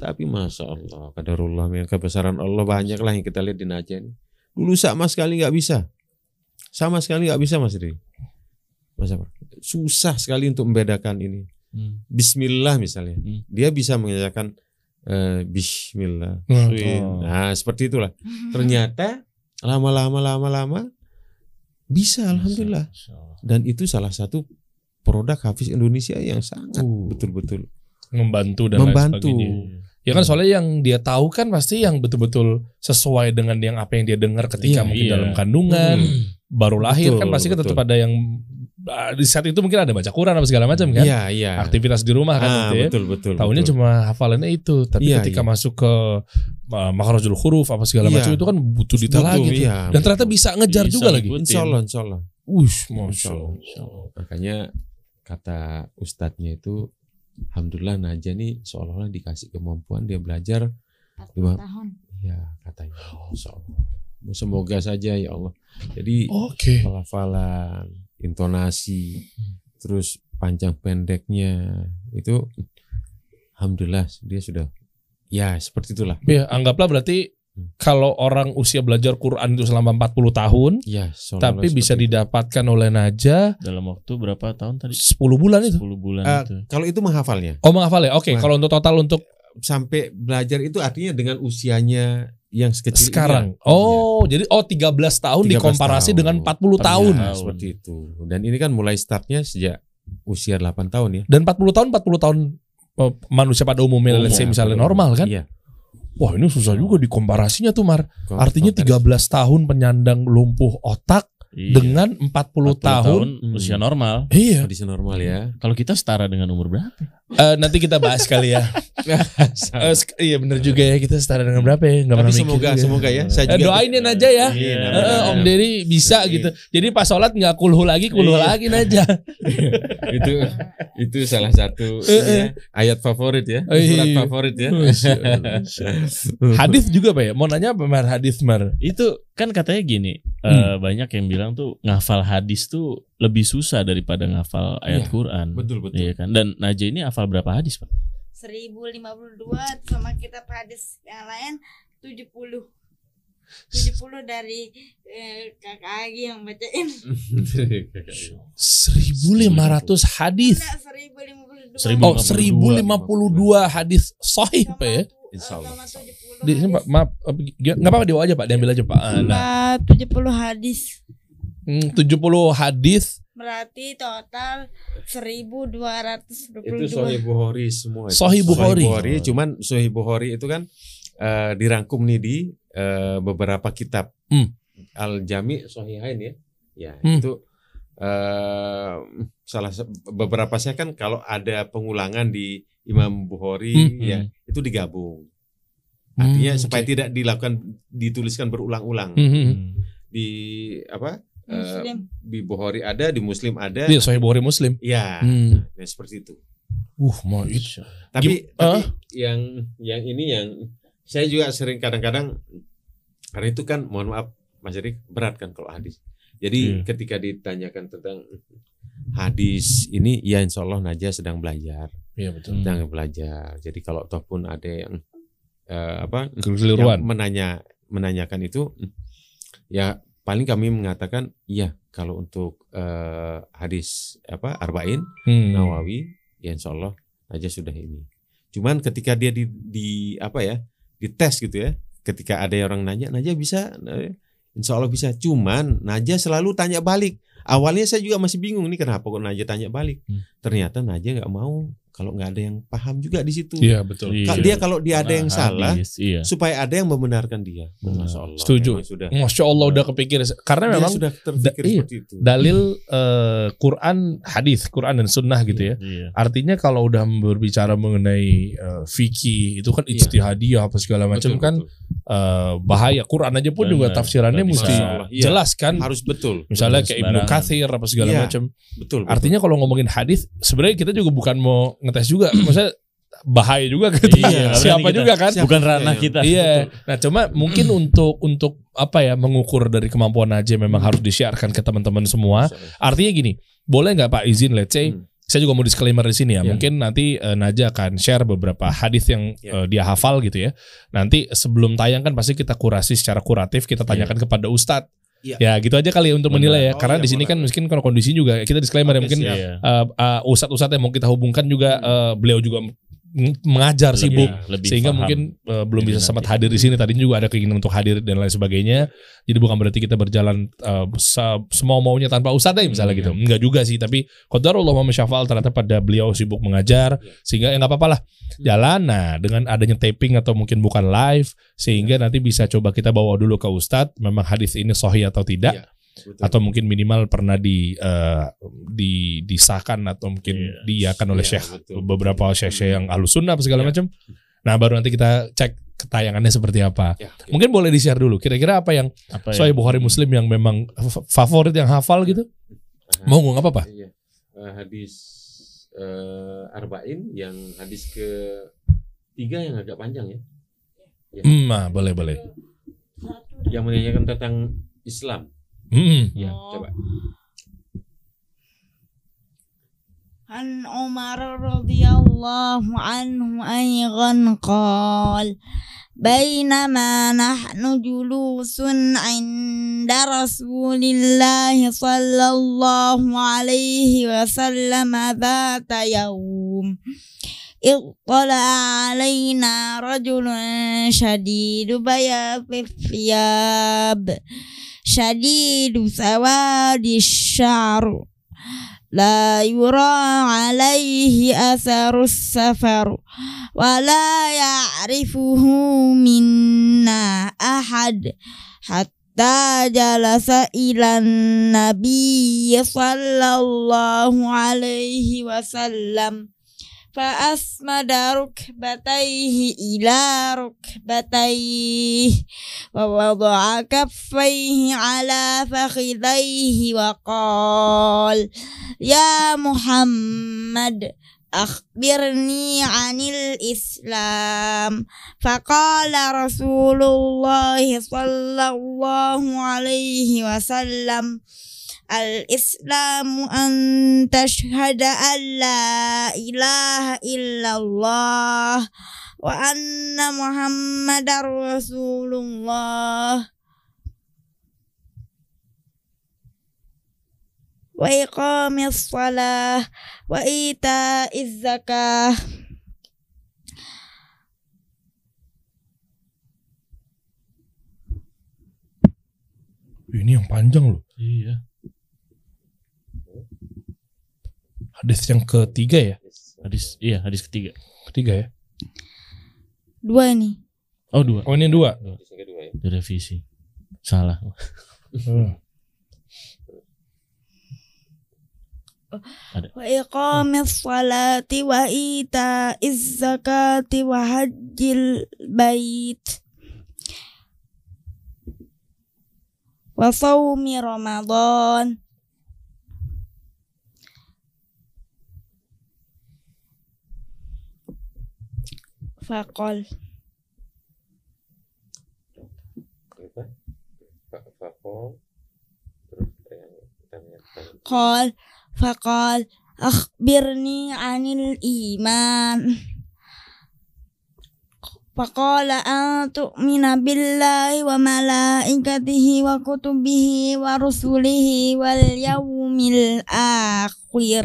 Tapi masya Allah, kadarullah, yang kebesaran Allah banyak lah yang kita lihat di Naja ini. Dulu sama sekali nggak bisa, sama sekali nggak bisa Mas Ri. Mas apa? Susah sekali untuk membedakan ini. Hmm. Bismillah misalnya, Hmm. dia bisa mengerjakan eh, Bismillah. Oh. Nah seperti itulah. Ternyata lama-lama lama-lama bisa, alhamdulillah. Dan itu salah satu produk Hafiz Indonesia yang sangat Uh. betul-betul membantu dan membantu. lain. Ya kan soalnya yang dia tahu kan pasti yang betul-betul sesuai dengan yang apa yang dia dengar ketika Iya, mungkin iya. dalam kandungan, Hmm. baru lahir Betul, kan pasti kan tetap ada yang di saat itu mungkin ada baca Quran apa segala macam kan. Iya, iya. Aktivitas di rumah kan Ah, gitu ya. betul, betul. Tahunya betul. cuma hafalannya itu, tapi Iya, ketika iya. masuk ke uh, makhrajul huruf apa segala Iya. macam itu kan butuh detail Betul, lagi iya, Dan ternyata betul. bisa ngejar Bisa juga lagi. ngikutin. Insya Allah, insya Allah. Wush, Insya masya Allah. Makanya kata ustadznya itu, Alhamdulillah Naja nih seolah-olah dikasih kemampuan dia belajar 40 Lima- tahun. ya katanya Insya Allah. Semoga saja ya Allah. Jadi Oke. pelafalan, intonasi, terus panjang pendeknya itu alhamdulillah dia sudah ya seperti itulah. Ya, anggaplah berarti Hmm. kalau orang usia belajar Quran itu selama 40 tahun, Ya, tapi bisa itu. didapatkan oleh Naja Dalam waktu berapa tahun tadi? 10 bulan itu. 10 bulan Eh, itu. kalau itu menghafalnya Oh, menghafal ya? Oke, Nah. kalau untuk total untuk sampai belajar itu artinya dengan usianya yang sekecil ini sekarang. ya. Oh, jadi oh 13 tahun 13 dikomparasi tahun. dengan 40 Iya, tahun. Tahun. seperti itu. Dan ini kan mulai startnya sejak usia 8 tahun ya. Dan 40 tahun 40 tahun eh, manusia pada umumnya let's say Umum. misalnya normal kan? Iya. Wah, ini susah juga dikomparasinya tuh Mar. Artinya komparasi. 13 tahun penyandang lumpuh otak Iya. dengan 40, 40 tahun. Hmm. usia normal. Iya. kondisi normal ya. Kalau kita setara dengan umur berapa? Eh, nanti kita bahas kali ya. *laughs* Sek- iya bener juga ya kita setara dengan berapa ya? Nggak Tapi semoga juga. semoga ya. Saya Eh, juga doainin aja ya. Iya, benar, Om benar. Dery bisa Iya. gitu. Jadi pas sholat nggak kulhu lagi, kulhu Iya. lagi aja. *laughs* itu itu salah satu ya, ayat favorit ya. Surat iya. favorit ya. Allah. Hadis juga pak ya? Mau nanya apa Mar? Hadis Mar? Itu kan katanya gini, eh, banyak yang bilang tuh ngafal hadis tuh lebih susah daripada ngafal ayat Iya, Quran. Betul betul. Iya kan? Dan Najah ini hafal berapa hadis, Pak? 1052 sama kitab hadis yang lain 70. 70 dari eh, kakak Agi yang bacain. 1500 hadis. Enggak 1052. Seribu- Oh, 1052 hadis sahih pak ya? tu- Insya Allah. sama 70 Di sini Pak, maaf, nggak apa-apa dibawa aja Pak, diambil aja Pak. Ah, Nah, Sama 70 hadis. Hmm, 70 hadis. Berarti total 1222. itu Sahih Bukhari semua. itu. Sahih Bukhari. cuman Sahih Bukhari itu kan eh, dirangkum nih di eh, beberapa kitab. Hmm. Al Jami Sahihain ya. Ya, Hmm. itu eh, salah beberapa saya kan kalau ada pengulangan di Imam Bukhari Hmm, ya hmm. itu digabung. Artinya Hmm, supaya oke. tidak dilakukan dituliskan berulang-ulang Hmm, hmm. di apa? Eh, Muslim. di Bukhari ada, di Muslim ada. Iya, Sahih Bukhari Muslim. Ya, Hmm. nah, seperti itu. Uh, mau itu. Tapi, Gim- tapi yang yang ini yang saya juga sering kadang-kadang karena itu kan mohon maaf Mas Erik berat kan kalau hadis. Jadi Iya. ketika ditanyakan tentang hadis ini ya insya Allah Najah sedang belajar, Iya betul. Hmm. sedang belajar. Jadi kalau ataupun ada yang eh, apa Keliruan. yang menanya menanyakan itu ya paling kami mengatakan iya kalau untuk eh, hadis apa arba'in Hmm. Nawawi ya insya Allah aja sudah ini. Cuman ketika dia di, di apa ya dites gitu ya, ketika ada orang nanya, Naja bisa, eh, insya Allah bisa. Cuman Naja selalu tanya balik. Awalnya saya juga masih bingung nih kenapa kok Naja tanya balik. Hmm. Ternyata Naja nggak mau kalau nggak ada yang paham juga di situ. Iya betul. Iya. Dia kalau dia ada yang salah, hadis, iya. supaya ada yang membenarkan dia. Benar. Masya Allah. Setuju. memang Sudah. Masya Allah udah kepikir karena Dia memang sudah terpikir da- iya. seperti itu. dalil eh, Quran hadis Quran dan sunnah gitu ya Iya. artinya kalau udah berbicara mengenai eh, fikih itu kan Iya. ijtihadiyah apa segala macam kan betul. eh, bahaya Quran aja pun juga tafsirannya mesti Allah. Iya. jelas kan harus betul. misalnya Betul, kayak Ibnu. Katsir apa segala Iya. macam Betul. betul. artinya kalau ngomongin hadis sebenarnya kita juga bukan mau ngetes juga maksudnya bahaya juga gitu Iya, siapa kita- juga kan Bukan ranah kita. Iya. Nah, cuma mungkin untuk untuk apa ya mengukur dari kemampuan aja memang harus disiarkan ke teman-teman semua. Artinya gini, boleh nggak Pak izin let's say Hmm. saya juga mau disclaimer di sini ya. Ya. Mungkin nanti eh, Naja akan share beberapa hadis yang Ya. eh, dia hafal gitu ya. Nanti sebelum tayang kan pasti kita kurasi secara kuratif, kita tanyakan kepada ustadz. Ya. Ya gitu aja kali ya untuk Benar. menilai ya. Oh, Karena iya, di sini kan mungkin kalau kondisi juga kita disclaimer ya Oke, mungkin siap. Iya. uh, uh, ustadz-ustadz yang mau kita hubungkan juga uh, beliau juga mengajar Lebih- sibuk lebih sehingga paham. mungkin uh, belum bisa sempat hadir di sini. Tadinya juga ada keinginan untuk hadir dan lain sebagainya. Jadi bukan berarti kita berjalan uh, se- semau maunya tanpa ustadz ya misalnya Hmm, gitu. enggak juga sih tapi qadarullah wa syafal ternyata pada beliau sibuk mengajar sehingga ya nggak apa-apa lah. Jalan nah dengan adanya taping atau mungkin bukan live sehingga nanti bisa coba kita bawa dulu ke ustadz memang hadis ini sahih atau tidak. Iya. Betul. atau mungkin minimal pernah di eh, di disahkan atau mungkin Iya. diiakan oleh Iya, syekh betul. beberapa syekh yang alus sunnah apa segala Iya. macam. Nah baru nanti kita cek ketayangannya seperti apa. Ya, oke. Mungkin boleh di share dulu. Kira-kira apa yang Apa Soal yang- Bukhari Muslim yang memang favorit yang hafal gitu? Aha. Mau nggak apa-apa? Iya. Eh, hadis eh, arba'in yang hadis ke tiga yang agak panjang ya. Hmm, nah, boleh boleh. Yang menanyakan tentang Islam. Hmm. Ya. Coba. عن عمر رضي الله عنه أيضا قال بينما نحن جلوس عند رسول الله صلى الله عليه وسلم ذات يوم اطلع علينا رجل شديد بياض الثياب شديد سواد الشعر. لا يرى عليه أثر السفر ولا يعرفه منا أحد. حتى جلس إلى النبي صلى الله عليه وسلم. فأسمد ركبتيه إلى ركبتيه ووضع كفيه على فخذيه وقال يا محمد أخبرني عن الإسلام. فقال رسول الله صلى الله عليه وسلم Al-Islamu an tashhada an la ilaha illallah wa anna Muhammadar Rasulullah wa iqamis shalah wa ita'iz zakah Ini yang panjang loh. Iya. hadis yang ketiga ya? Hadis iya hadis ketiga. Ketiga ya? Dua ini. Oh dua. Oh ini dua, dua. Ya. revisi salah. Hmm. Wa iqamis salati wa ita zakati wa hajjil bait wa saumi ramadan. فقال Apa? Fa- Fakol. Terus yang tanyakan. قال فقال أخبرني عن الإيمان فقال أن تؤمن بالله وملائكته وكتبه ورسله واليوم الآخر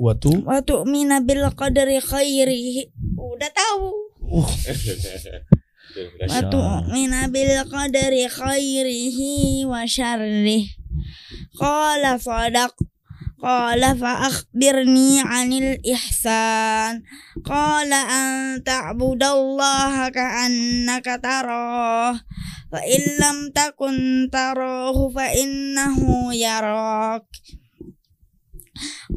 watu? Watu mina bil qadari khairi. Udah tahu. Uh. *laughs* watu mina bil qadari khairihi wa syarri. Qala sadaq. Qala fa akhbirni anil ihsan. Qala an ta'budallaha ka'annaka tarah Fa in lam takun tarahu fa innahu yarak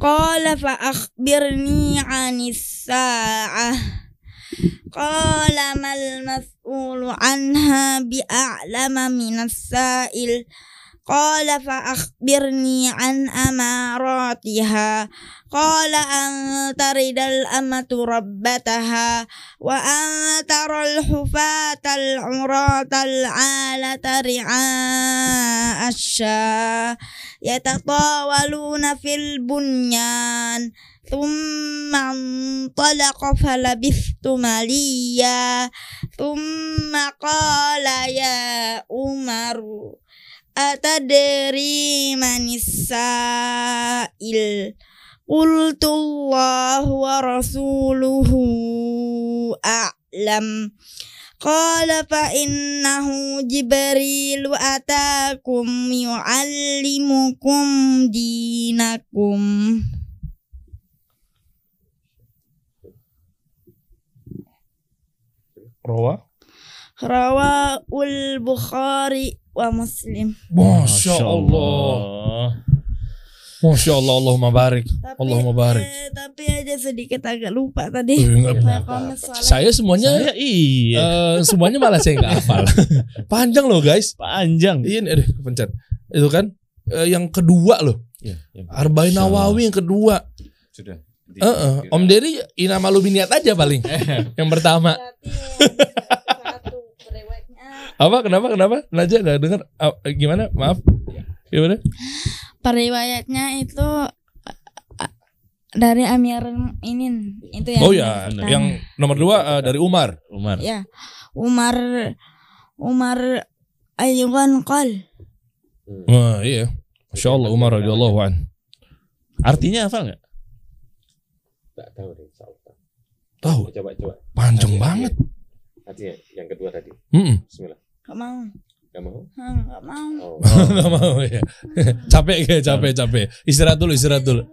قال فأخبرني عن الساعة. قال ما المسؤول عنها بأعلم من السائل؟ قال فأخبرني عن أماراتها. قال أن ترد الأمة ربتها وأن ترى الحفاة العراة العالة رعاء الشاة يتطاولون في البنيان. ثم انطلق فلبثت مليا. ثم قال يا atadri manisa il Qultullahu wa rasuluhu a'lam Qala fa innahu Jibrilu atakum yu'allimukum dinakum Rawa Rawa ul Bukhari wa muslim. Masya Allah. Masya Allah, Allahumma barik. Tapi, Allahumma barik. eh, tapi aja sedikit agak lupa tadi. Eh, nggak Saya semuanya Saya iya. eh, semuanya malah saya nggak hafal. *laughs* Panjang loh guys. Panjang. Iya, aduh, kepencet. Itu kan eh, yang kedua loh. Ya, yang Arba'in Nawawi yang kedua. sudah. Di- Eh, eh, Om Dery ina malu biniat aja paling. yang pertama. Berarti yang satu periwayatnya Apa? Kenapa? Kenapa? Naja nggak dengar? Ah, eh, gimana? Maaf. Gimana? periwayatnya itu dari Amir Minin itu yang Oh ya, pertama. yang nomor dua eh, dari Umar. Umar. ya Umar Umar Ayuban Qal Wah iya. Masya Allah Umar radhiyallahu an. Artinya apa enggak? Tak tahu deh. Tahu, Coba coba. panjang banget. Artinya yang kedua tadi. Mm Bismillah. Gak mau Gak mau? Hmm, gak mau Oh. *laughs* *laughs* Gak mau ya. capek kayak capek capek. Istirahat dulu istirahat dulu.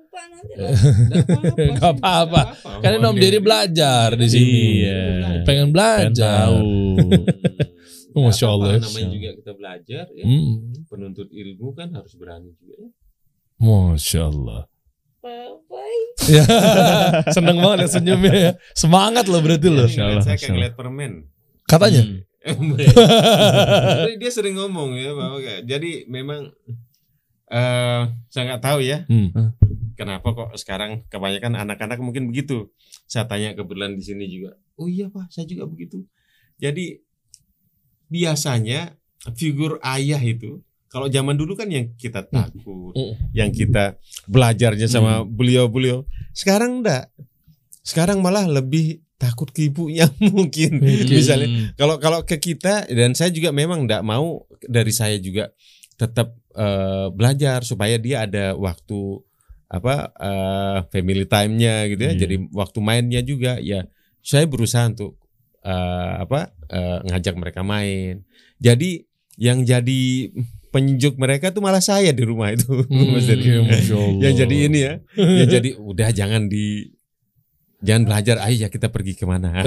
Gak apa-apa. Kan ini Om Dery belajar di sini. Iya. Pengen belajar. tahu. *laughs* Oh, Masya Allah. Namanya juga kita belajar ya. Mm. Penuntut ilmu kan harus berani juga ya. Masya Allah. Bye-bye. Ya, seneng banget ya senyumnya ya. Semangat loh berarti loh. Saya kayak ngeliat permen. Katanya. Hmm. Jadi dia sering ngomong ya bahwa kayak- jadi memang eh saya nggak tahu ya Hmm. kenapa kok sekarang kebanyakan anak-anak mungkin begitu. Saya tanya kebetulan di sini juga. Oh iya pak, saya juga begitu. Jadi biasanya figur ayah itu kalau zaman dulu kan yang kita takut, Mm. yang kita belajarnya sama beliau-beliau. Sekarang enggak. Sekarang malah lebih takut ke ibunya *laughs* mungkin. Misalnya Hmm. kalau kalau ke kita dan saya juga memang enggak mau dari saya juga tetap eh, belajar supaya dia ada waktu apa eh, family time-nya gitu ya. Iya. Jadi waktu mainnya juga ya saya berusaha untuk eh, apa eh, ngajak mereka main. Jadi yang jadi penyejuk mereka tuh malah saya di rumah itu. *laughs* Hmm, Mas yang jadi ini ya. yang jadi udah jangan di jangan belajar ayo ya kita pergi ke mana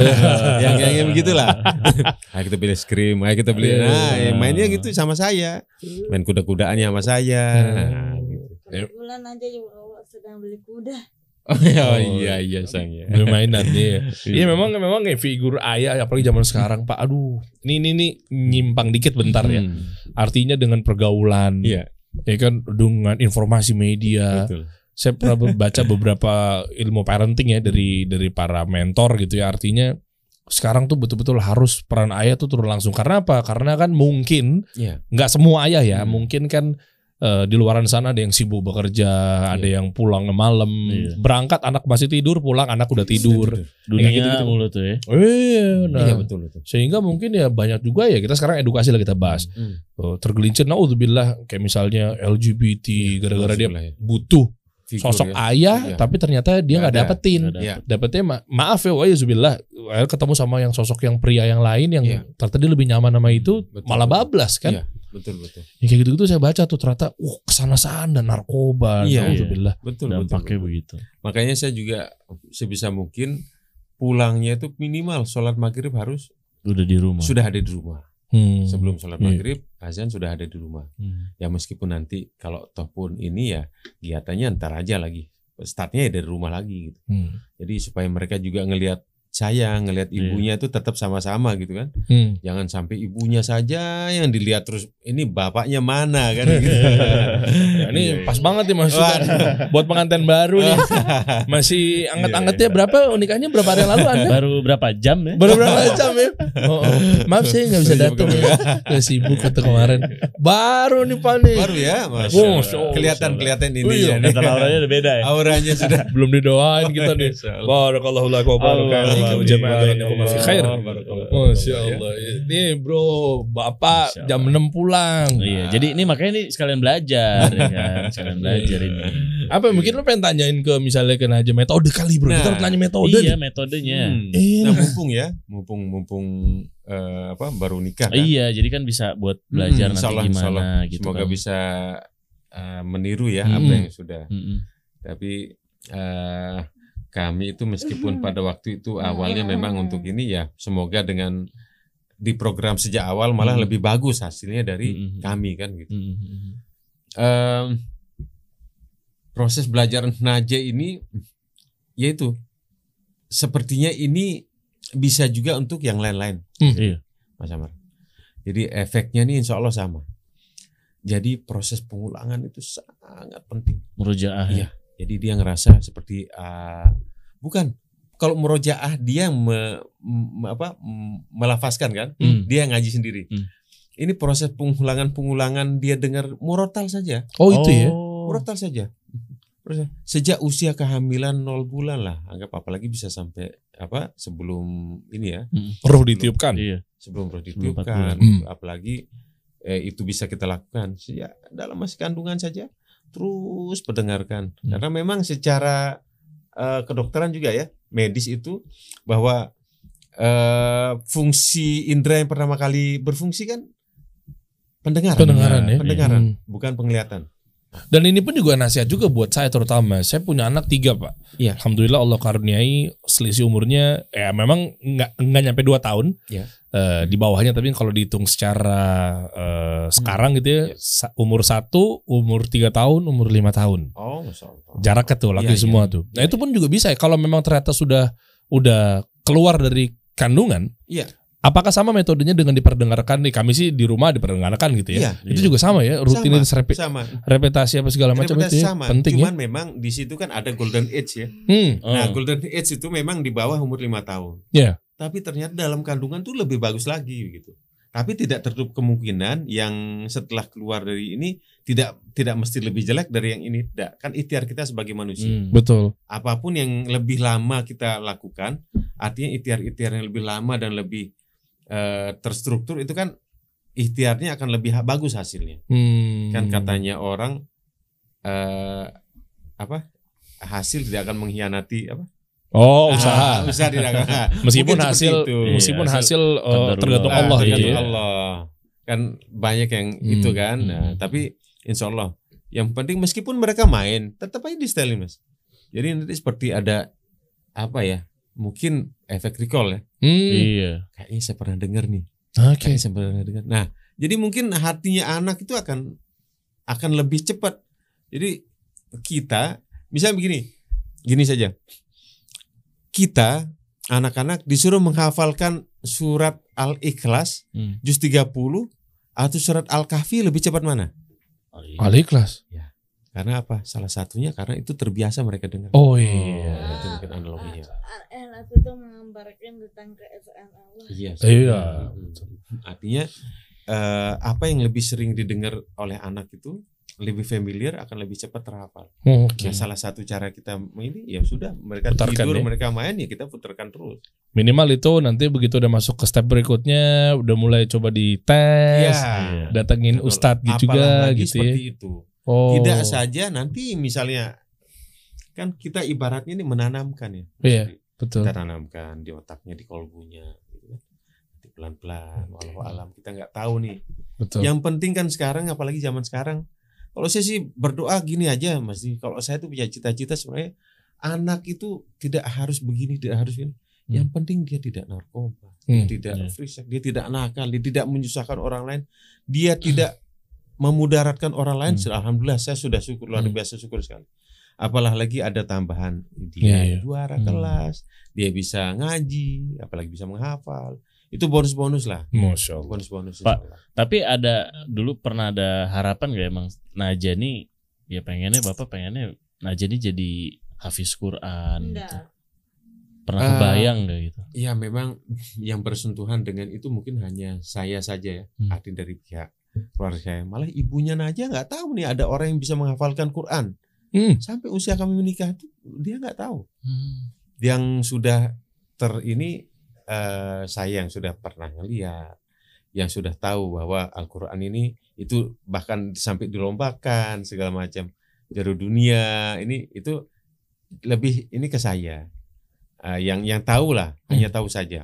yang *laughs* yang, yang begitulah *laughs* ayo kita beli es krim ayo kita beli Iya. nah ya mainnya gitu sama saya main kuda-kudaannya sama saya Hmm. Nah, gitu. Kebetulan aja juga Allah sedang beli kuda. oh, iya iya iya sang ya Beli mainan *laughs* iya. Iya memang memang kayak figur ayah apalagi zaman sekarang Pak. Aduh, ini ini nih nyimpang dikit bentar ya. Hmm, Artinya dengan pergaulan, iya ya kan dengan informasi media. betul Saya pernah baca beberapa ilmu parenting ya dari dari para mentor gitu ya. Artinya sekarang tuh betul-betul harus peran ayah tuh turun langsung. Karena apa? Karena kan mungkin Iya. nggak semua ayah ya. Hmm. Mungkin kan eh, di luaran sana ada yang sibuk bekerja, ada yang pulang malam, Iya. berangkat anak masih tidur, pulang anak udah tidur. Dunia Kayak gitu-gitu. mulu tuh ya. Iya, nah. iya betul betul Sehingga mungkin ya banyak juga ya kita sekarang edukasi lah kita bahas. Hmm. Oh, tergelincir naudzubillah kayak misalnya LGBT gara-gara dia Alhamdulillah ya. butuh Figur sosok ya. ayah Iya. tapi ternyata dia Nggak dapetin. Nggak ada. Iya. Dapetnya ma- maaf ya akhirnya ketemu sama yang sosok yang pria yang lain yang Iya. ternyata dia lebih nyaman sama itu Betul, malah betul. bablas kan. Iya, betul betul Ya kayak gitu-gitu saya baca tuh ternyata uh ke sana sana narkoba Iya. naudzubillah. betul betul, Dampaknya betul. begitu. makanya saya juga sebisa mungkin pulangnya itu minimal sholat maghrib harus Udah di rumah. sudah ada di rumah Hmm. sebelum sholat Iya. maghrib azan sudah ada di rumah Hmm. ya meskipun nanti kalau toh pun ini ya kegiatannya ntar aja lagi startnya ya dari rumah lagi gitu Hmm. jadi supaya mereka juga ngelihat saya ngelihat Iya. ibunya itu tetap sama-sama gitu kan Hmm. jangan sampai ibunya saja yang dilihat terus ini bapaknya mana kan gitu. *laughs* Ya, ini Iya, pas iya. banget nih masukan buat pengantin baru nih. *laughs* Masih anget-angetnya Iya, berapa nikahnya berapa hari yang lalu Anda? Baru berapa jam ya? Baru berapa *laughs* jam ya? Oh, oh. Maaf saya nggak bisa datang ya. Udah sibuk kata kemarin. Baru nih Pak nih. baru ya Masya Oh, Allah. Masya Allah. kelihatan kelihatan Oh, ini iya. ya auranya udah beda ya. auranya sudah Belum didoain kita nih. Barakallahu lakum. Allah. Jamaah bainakum fi khair. Masya Allah. Ini bro, Bapak jam 6 pulang. Iya, jadi ini makanya ini sekalian belajar ya kan, sekalian belajar ini. Apa mungkin lu pengen tanyain ke misalnya ke Najib metode kali bro. Kita Nah, harus nanya metode iya, nih. metodenya. Hmm. Iya. Nah mumpung ya, mumpung mumpung eh, apa baru nikah kan. Iya, jadi kan bisa buat belajar Hmm, nanti insya Allah, insya gimana Allah. gitu Semoga kan. bisa eh, meniru ya Hmm. apa yang sudah. Mm-mm. Tapi eh, kami itu meskipun pada waktu itu awalnya memang untuk ini ya semoga dengan di program sejak awal malah Hmm. lebih bagus hasilnya dari Hmm. kami kan gitu. Em, proses belajar naja ini yaitu sepertinya ini bisa juga untuk yang lain-lain Iya. Mas Amar. Jadi efeknya nih insya Allah sama. Jadi proses pengulangan itu sangat penting. Murojaah. ya. Iya. Jadi dia ngerasa seperti ah, bukan kalau murojaah dia yang me- me- apa m- melafazkan kan, Hmm. dia yang ngaji sendiri. Hmm. Ini proses pengulangan-pengulangan dia dengar murotal saja, Oh, itu ya. murotal saja. Proses- Sejak usia kehamilan 0 bulan lah, anggap apalagi bisa sampai apa sebelum ini ya, Roh ditiupkan. Iya. sebelum roh Sebelum empat ditiupkan. Hmm. apalagi eh, itu bisa kita lakukan sejak dalam masih kandungan saja terus pendengarkan Hmm. karena memang secara eh, kedokteran juga ya medis itu bahwa eh, fungsi indera yang pertama kali berfungsi kan pendengaran Pendengaran ya. pendengaran Hmm. bukan penglihatan Dan ini pun juga nasihat juga buat saya terutama. Saya punya anak tiga pak. Iya. Alhamdulillah Allah karuniai selisih umurnya ya memang nggak nggak nyampe dua tahun. Iya. Eh, di bawahnya tapi kalau dihitung secara eh, sekarang gitu ya sa- umur satu, umur tiga tahun, umur lima tahun. oh Jaraknya tuh laki Iya, semua iya. tuh. Nah Iya, itu pun juga bisa ya kalau memang ternyata sudah udah keluar dari kandungan. Iya. Apakah sama metodenya dengan diperdengarkan nih? Kami sih di rumah diperdengarkan gitu ya. Iya, Itu iya. juga sama ya, rutinitas repi- sama repetasi apa segala macam itu ya. sama penting ya. cuman memang di situ kan ada golden age ya Hmm. Nah, Oh. golden age itu memang di bawah umur lima tahun. Iya. Tapi ternyata dalam kandungan tuh lebih bagus lagi gitu. Tapi tidak tertutup kemungkinan yang setelah keluar dari ini tidak tidak mesti lebih jelek dari yang ini. Tidak. Kan ikhtiar kita sebagai manusia. Hmm. Betul. Apa pun yang lebih lama kita lakukan, artinya ikhtiar-ikhtiar yang lebih lama dan lebih eh, terstruktur itu kan ikhtiarnya akan lebih bagus hasilnya. Hmm. Kan katanya orang eh apa? Hasil tidak akan mengkhianati apa? Oh, Ah, usaha. *laughs* usaha tidak akan. *laughs* Meskipun Mungkin hasil itu. meskipun Iya, hasil Qadarullah. tergantung Ah, Allah gitu tergantung ya. Allah. Kan banyak yang Hmm, itu kan. Nah, hmm. tapi insya Allah yang penting meskipun mereka main tetap aja di setelin mas. Jadi nanti seperti ada apa ya? Mungkin efek recall ya. Hmm. Iya. Kayaknya saya pernah dengar nih. Oke. Kayaknya saya pernah dengar. Nah, jadi mungkin hatinya anak itu akan akan lebih cepat. Jadi kita misalnya begini, gini saja. Kita anak-anak disuruh menghafalkan surat Al-Ikhlas Hmm. juz 30 atau surat Al-Kahfi lebih cepat mana? Oh, iya. Al-Ikhlas. Karena apa? Salah satunya karena itu terbiasa mereka dengar. Oh iya. Nah, itu mungkin analoginya. Al itu menggambarkan tentang keesaan Allah. Iya. Iya. Hmm. Artinya eh, apa yang lebih sering didengar oleh anak itu lebih familiar akan lebih cepat terhafal. Oh, Oke. Nah, salah satu cara kita ini ya sudah mereka Putarkan tidur, ya. mereka main ya kita putarkan terus. Minimal itu nanti begitu udah masuk ke step berikutnya udah mulai coba dites, Iya. datengin Betul. ustadz gitu Apalagi juga gitu ya. seperti itu. Oh. Tidak saja nanti misalnya kan kita ibaratnya ini menanamkan ya. Iya. Betul. Kita tanamkan di otaknya, di kolbunya gitu kan. Nanti pelan-pelan, walau alam kita nggak tahu nih. Betul. Yang penting kan sekarang apalagi zaman sekarang kalau saya sih berdoa gini aja Mas. Kalau saya tuh punya cita-cita sebenarnya anak itu tidak harus begini, tidak harus ini. Yang penting dia tidak narkoba, dia Hmm, tidak iya. free sex, dia tidak nakal, dia tidak menyusahkan orang lain, dia tidak memudaratkan orang lain. Hmm. Alhamdulillah saya sudah syukur luar Hmm. biasa syukur sekali. Apalah lagi ada tambahan Iya, dia iya. juara Hmm. kelas, dia bisa ngaji, apalagi bisa menghafal. Itu bonus-bonus lah, Masya Allah. bonus-bonus. Pak. Tapi ada dulu pernah ada harapan gak emang Najani ya pengennya Bapak pengennya Najani jadi hafiz Quran gitu. Pernah Ah. kebayang gak gitu? Ya memang *laughs* yang bersentuhan dengan itu mungkin hanya saya saja ya, Hmm. arti dari pihak keluarga saya. Malah ibunya Naja nggak tahu nih ada orang yang bisa menghafalkan Quran. Hmm. Sampai usia kami menikah itu dia nggak tahu. Hmm. Yang sudah ter ini eh, saya yang sudah pernah ngeliat, yang sudah tahu bahwa Al-Quran ini itu bahkan sampai dilombakan segala macam jaru dunia ini itu lebih ini ke saya Eh, yang yang tahu lah hanya tahu saja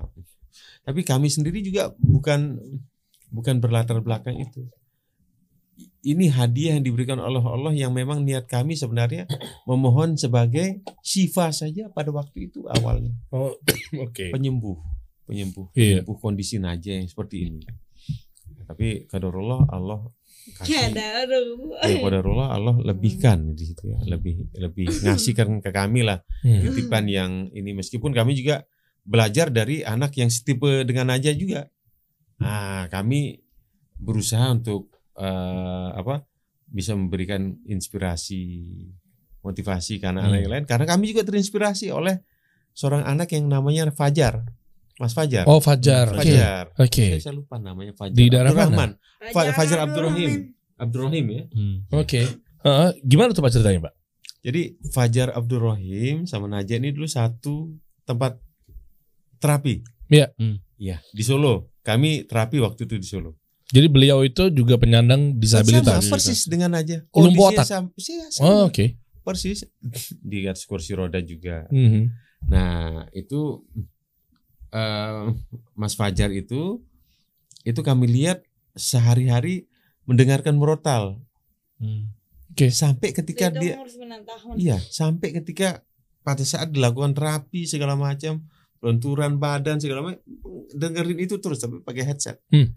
tapi kami sendiri juga bukan bukan berlatar belakang itu ini hadiah yang diberikan oleh Allah yang memang niat kami sebenarnya *clears throat* memohon sebagai syifa saja pada waktu itu awalnya Oh, *clears throat* oke. penyembuh penyembuh Iya. penyembuh kondisi naja yang seperti ini. Tapi kadarullah Allah kasih Kada aduh. ya qadarullah Allah lebihkan di situ ya, lebih lebih *clears throat* ngasihkan ke kami lah titipan yang ini meskipun kami juga belajar dari anak yang setipe dengan Naja juga. Nah, kami berusaha untuk eh, apa bisa memberikan inspirasi, motivasi ke anak-anak Hmm. yang lain karena kami juga terinspirasi oleh seorang anak yang namanya Fajar, Mas Fajar. Oh Fajar. Oke. Fajar. Oke. Saya lupa namanya Fajar. Di daerah mana? Abdurrahman. Fajar Abdul Abdurrahim. Abdurrahim ya. Hmm. Oke. Heeh, gimana tuh Pak ceritanya, Pak? Jadi Fajar Abdurrahim sama Naja ini dulu satu tempat terapi. Iya. Hmm. Iya, di Solo. Kami terapi waktu itu di Solo. Jadi beliau itu juga penyandang disabilitas. Sama, persis dengan Naja. Lumpuh otak? iya, Oh, sama. oke. Persis *laughs* di atas kursi roda juga. Mhm. Nah, itu eh, Mas Fajar itu itu kami lihat sehari-hari mendengarkan merotal Hmm. sampai ketika Dia dia umur 9 tahun. Iya, sampai ketika pada saat dilakukan terapi segala macam, lenturan badan segala macam, dengerin itu terus tapi pakai headset. Hmm.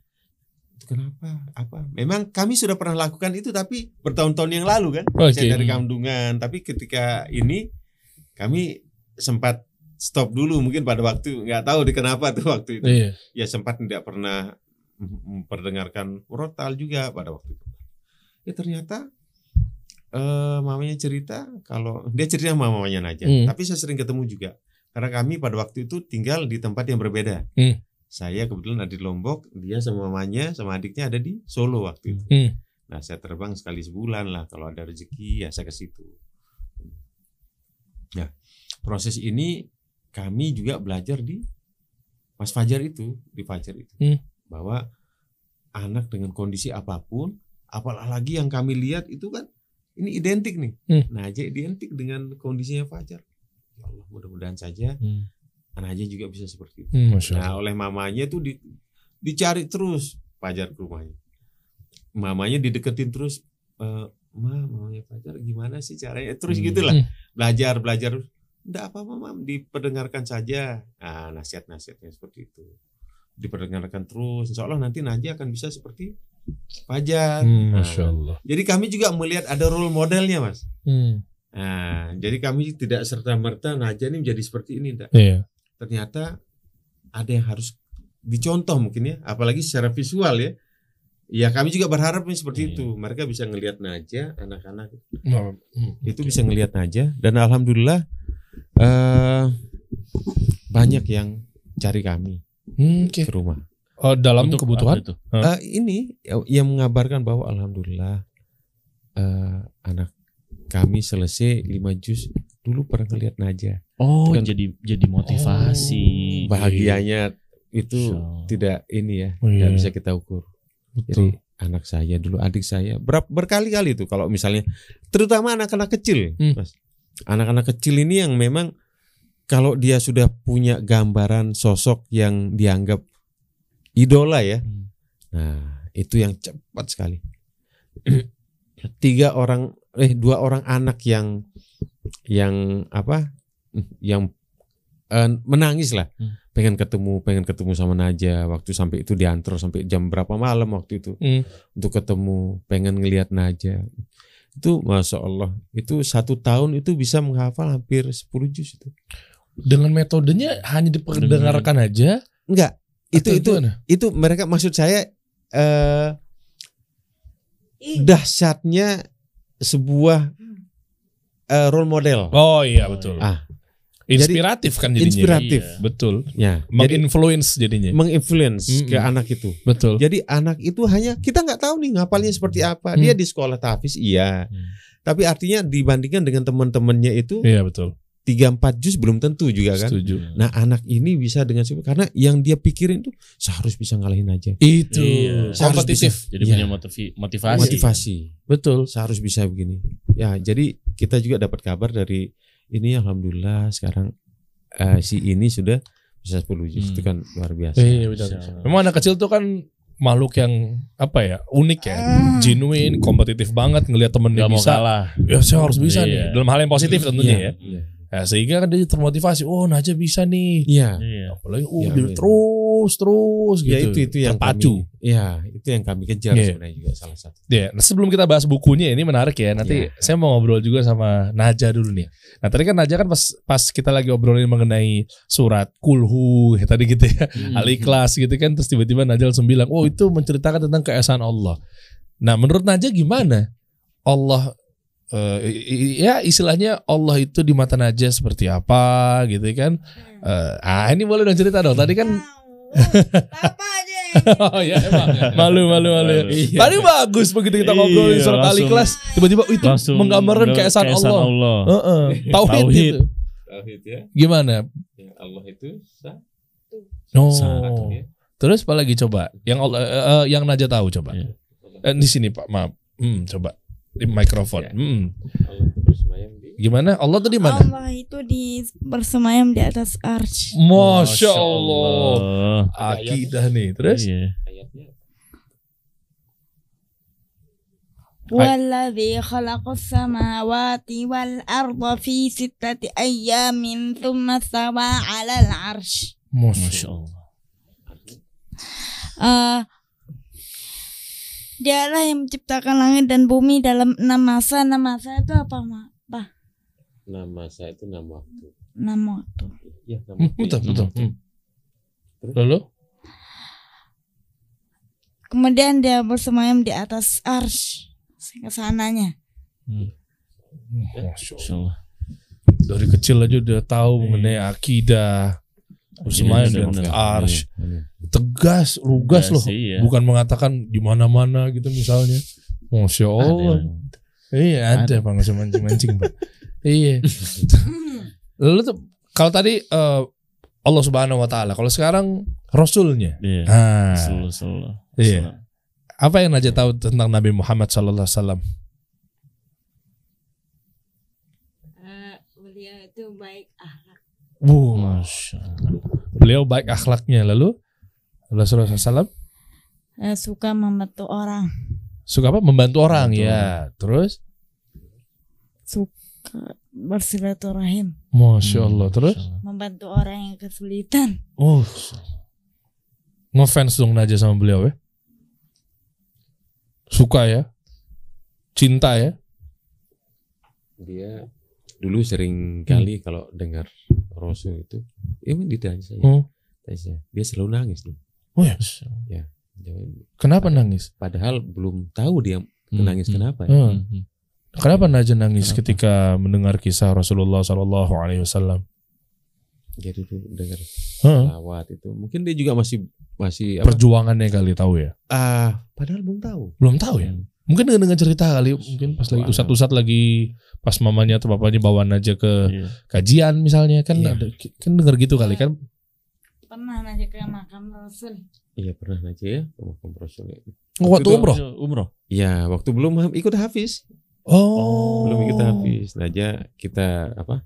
Itu kenapa? Apa? Memang kami sudah pernah lakukan itu tapi bertahun-tahun yang lalu kan. Oke. Saya dari kandungan, tapi ketika ini kami sempat stop dulu mungkin pada waktu nggak tahu di kenapa tuh waktu itu. Iya. Ya sempat tidak pernah memperdengarkan rotal juga pada waktu itu. Ya ternyata eh mamanya cerita kalau dia cerita sama mamanya aja, Hmm. tapi saya sering ketemu juga. Karena kami pada waktu itu tinggal di tempat yang berbeda. Hmm. Saya kebetulan ada di Lombok, dia sama mamanya sama adiknya ada di Solo waktu itu. Hmm. Nah, saya terbang sekali sebulan lah kalau ada rezeki ya saya ke situ. Nah, proses ini kami juga belajar di Mas Fajar itu, di Fajar itu. Hmm. Bahwa anak dengan kondisi apa pun, apalagi yang kami lihat itu kan ini identik nih. Hmm. Nah, aja identik dengan kondisinya Fajar. Ya Allah, mudah-mudahan saja Hmm. anak aja juga bisa seperti itu. Hmm, Nah, oleh mamanya tuh di, dicari terus Fajar ke rumahnya. Mamanya dideketin terus, eh ma, mamanya Fajar gimana sih caranya? Terus Hmm. gitulah. Hmm. Belajar, belajar. Enggak apa-apa, Mam, diperdengarkan saja. Nah, nasihat-nasihatnya seperti itu. Diperdengarkan terus. Insya Allah nanti Najwa akan bisa seperti Fajar. Hmm, Nah, Masya Allah. jadi kami juga melihat ada role modelnya, Mas. Hmm. Nah, jadi kami tidak serta merta Najwa ini menjadi seperti ini, enggak Iya. ternyata ada yang harus dicontoh mungkin ya, apalagi secara visual ya. Ya kami juga berharap nih seperti Iya. itu. Mereka bisa ngelihat Naja, anak-anak Hmm. itu bisa ngelihat Naja dan alhamdulillah eh banyak yang cari kami Hmm, Oke. ke rumah. Oh, dalam Untuk kebutuhan? itu? Eh, ini yang mengabarkan bahwa alhamdulillah eh anak kami selesai 5 juz dulu pernah ngelihat Naja. Oh, Dan- jadi jadi motivasi. Bahagianya itu So. tidak ini ya, Oh, tidak iya. bisa kita ukur. Betul. Jadi anak saya dulu, adik saya berapa berkali-kali itu kalau misalnya, terutama anak-anak kecil, Hmm. mas. Anak-anak kecil ini yang memang kalau dia sudah punya gambaran sosok yang dianggap idola ya, Hmm. nah itu yang cepat sekali. *clears throat* Tiga orang, eh dua orang anak yang yang apa, yang eh, menangis lah, Hmm. pengen ketemu, pengen ketemu sama Naja. Waktu sampai itu diantar sampai jam berapa malam waktu itu Hmm. untuk ketemu, pengen ngelihat Naja. Itu masya Allah, itu satu tahun itu bisa menghafal hampir 10 juz itu. Dengan metodenya hanya diperdengarkan aja. Enggak, itu itu gimana? itu mereka maksud saya eh dahsyatnya sebuah eh, role model. Oh iya betul. Ah, Inspiratif kan jadinya. inspiratif. Iya. Betul. Ya, jadi Menginfluence jadinya. menginfluence Mm-mm. ke anak itu. Betul. Jadi anak itu hanya kita nggak tahu nih ngapalnya seperti apa. Dia Hmm. di sekolah tahfiz iya. Hmm. Tapi artinya dibandingkan dengan teman-temannya itu Iya betul. 3 4 juz belum tentu juga kan. Setuju. Nah, anak ini bisa dengan karena yang dia pikirin tuh saya harus bisa ngalahin aja. Itu Iya. kompetitif. Jadi Iya. punya motivi- motivasi. Motivasi. Betul. Saya harus bisa begini. Ya, jadi kita juga dapat kabar dari ini alhamdulillah sekarang eh, si ini sudah bisa 10 juz. Hmm. Itu kan luar biasa. Iya betul. Insya Memang anak kecil tuh kan makhluk yang apa ya unik ya, genuine, kompetitif banget ngelihat temennya Gak mau bisa. kalah. Ya saya harus bisa Iya. nih dalam hal yang positif tentunya ya. Iya. Ya, sehingga kan dia termotivasi, oh Naja bisa nih. Iya. Iya. Apalagi oh Ya, dia terus terus gitu. Ya itu itu yang terpacu. kami, ya itu yang kami kejar Iya. sebenarnya juga salah satu. Ya, nah sebelum kita bahas bukunya ini menarik ya. Nanti Iya. saya mau ngobrol juga sama Naja dulu nih. Nah tadi kan Naja kan pas pas kita lagi obrolin mengenai surat kulhu ya, tadi gitu ya, Hmm. al-ikhlas gitu kan. Terus tiba-tiba Naja langsung bilang, oh itu menceritakan tentang keesaan Allah. Nah menurut Naja gimana? Allah eh, i- ya istilahnya Allah itu di mata Naja seperti apa gitu kan? Eh, ah ini boleh dong cerita dong. Tadi kan apa aja *laughs* oh ya emang malu malu malu. ya. Malu. Tadi bagus begitu kita ngobrolin Iya, surat langsung- al-ikhlas tiba-tiba itu Langsung menggambarkan ke- keesaan Allah. Allah. Heeh. Tauhid, Tauhid. itu. Tauhid ya. Gimana? Allah itu sah. Oh. Satu. ya. Terus apa lagi coba? Yang Allah eh, yang Naja tahu coba. Iya. Eh, di sini Pak, maaf. Hmm, coba di mikrofon. Ya. Hmm. Allah itu bersemayam di Gimana? Allah tuh di mana? Allah itu di bersemayam di atas arch Masya Allah. Allah. Akidah nih. Terus? Iya. ayatnya. والذي خلق السماوات والأرض في ستة أيام ثم استوى على العرش Masya Masya Allah. Eh, Dialah yang menciptakan langit dan bumi dalam enam masa. Enam masa itu apa, Ma? Apa? Nama saya itu nama waktu. Enam waktu. Ya, nama Hmm, waktu. betul, ya. betul. Hmm. Lalu? Kemudian dia bersemayam di atas arsh. Ke sananya. Masya Masya Allah. Allah. Dari kecil aja udah tahu mengenai akidah. Di Iya, benar. arsh. Iya. Tegas, lugas Tegas, loh. iya. Bukan mengatakan di mana-mana gitu misalnya. Masya Allah. Ada. Iya ada bang usah mancing-mancing bang. iya. *laughs* Lalu tuh kalau tadi eh, Allah Subhanahu Wa Taala, kalau sekarang Rasulnya. Iya. Ah, Selalu, selalu. Iya. apa yang Najwa tahu tentang Nabi Muhammad Sallallahu Alaihi Wasallam? Eh, beliau itu baik Allah. beliau baik akhlaknya. Lalu Rasulullah SAW Eh, suka membantu orang. suka apa? Membantu orang Membantu ya. Terus, Suka bersilaturahim. masya Allah. Hmm, Terus, Masya Allah. Membantu orang yang kesulitan. oh, ngefans dong Najwa sama beliau ya. Suka ya, cinta ya. Dia dulu sering kali kalau dengar Rasul itu, ini ditanya saya, Hmm. tanya saya, dia selalu nangis loh. Oh ya, Jangan- kenapa nangis? Padahal belum tahu dia Hmm, nangis hmm. kenapa. ya. Hmm. Hmm. Kenapa Najwa nangis Kenapa? ketika mendengar kisah Rasulullah Sallallahu Alaihi Wasallam? Jadi tuh dengar Heeh. lawat itu, mungkin dia juga masih masih apa? Perjuangannya kali tahu ya? Ah, padahal belum tahu. Belum tahu ya? Hmm. Mungkin dengan, dengan cerita kali, mungkin pas lagi usat-usat lagi pas mamanya atau bapaknya bawa Najwa ke Iya. kajian misalnya kan Iya. ada kan dengar gitu kali kan? Pernah aja ke makam Rasul. Iya pernah aja ya ke makam Rasul. ya. Waktu Itu- umroh. Umroh. Iya, waktu belum ikut Hafiz, Oh, belum ikut Hafiz. Nah, aja kita apa?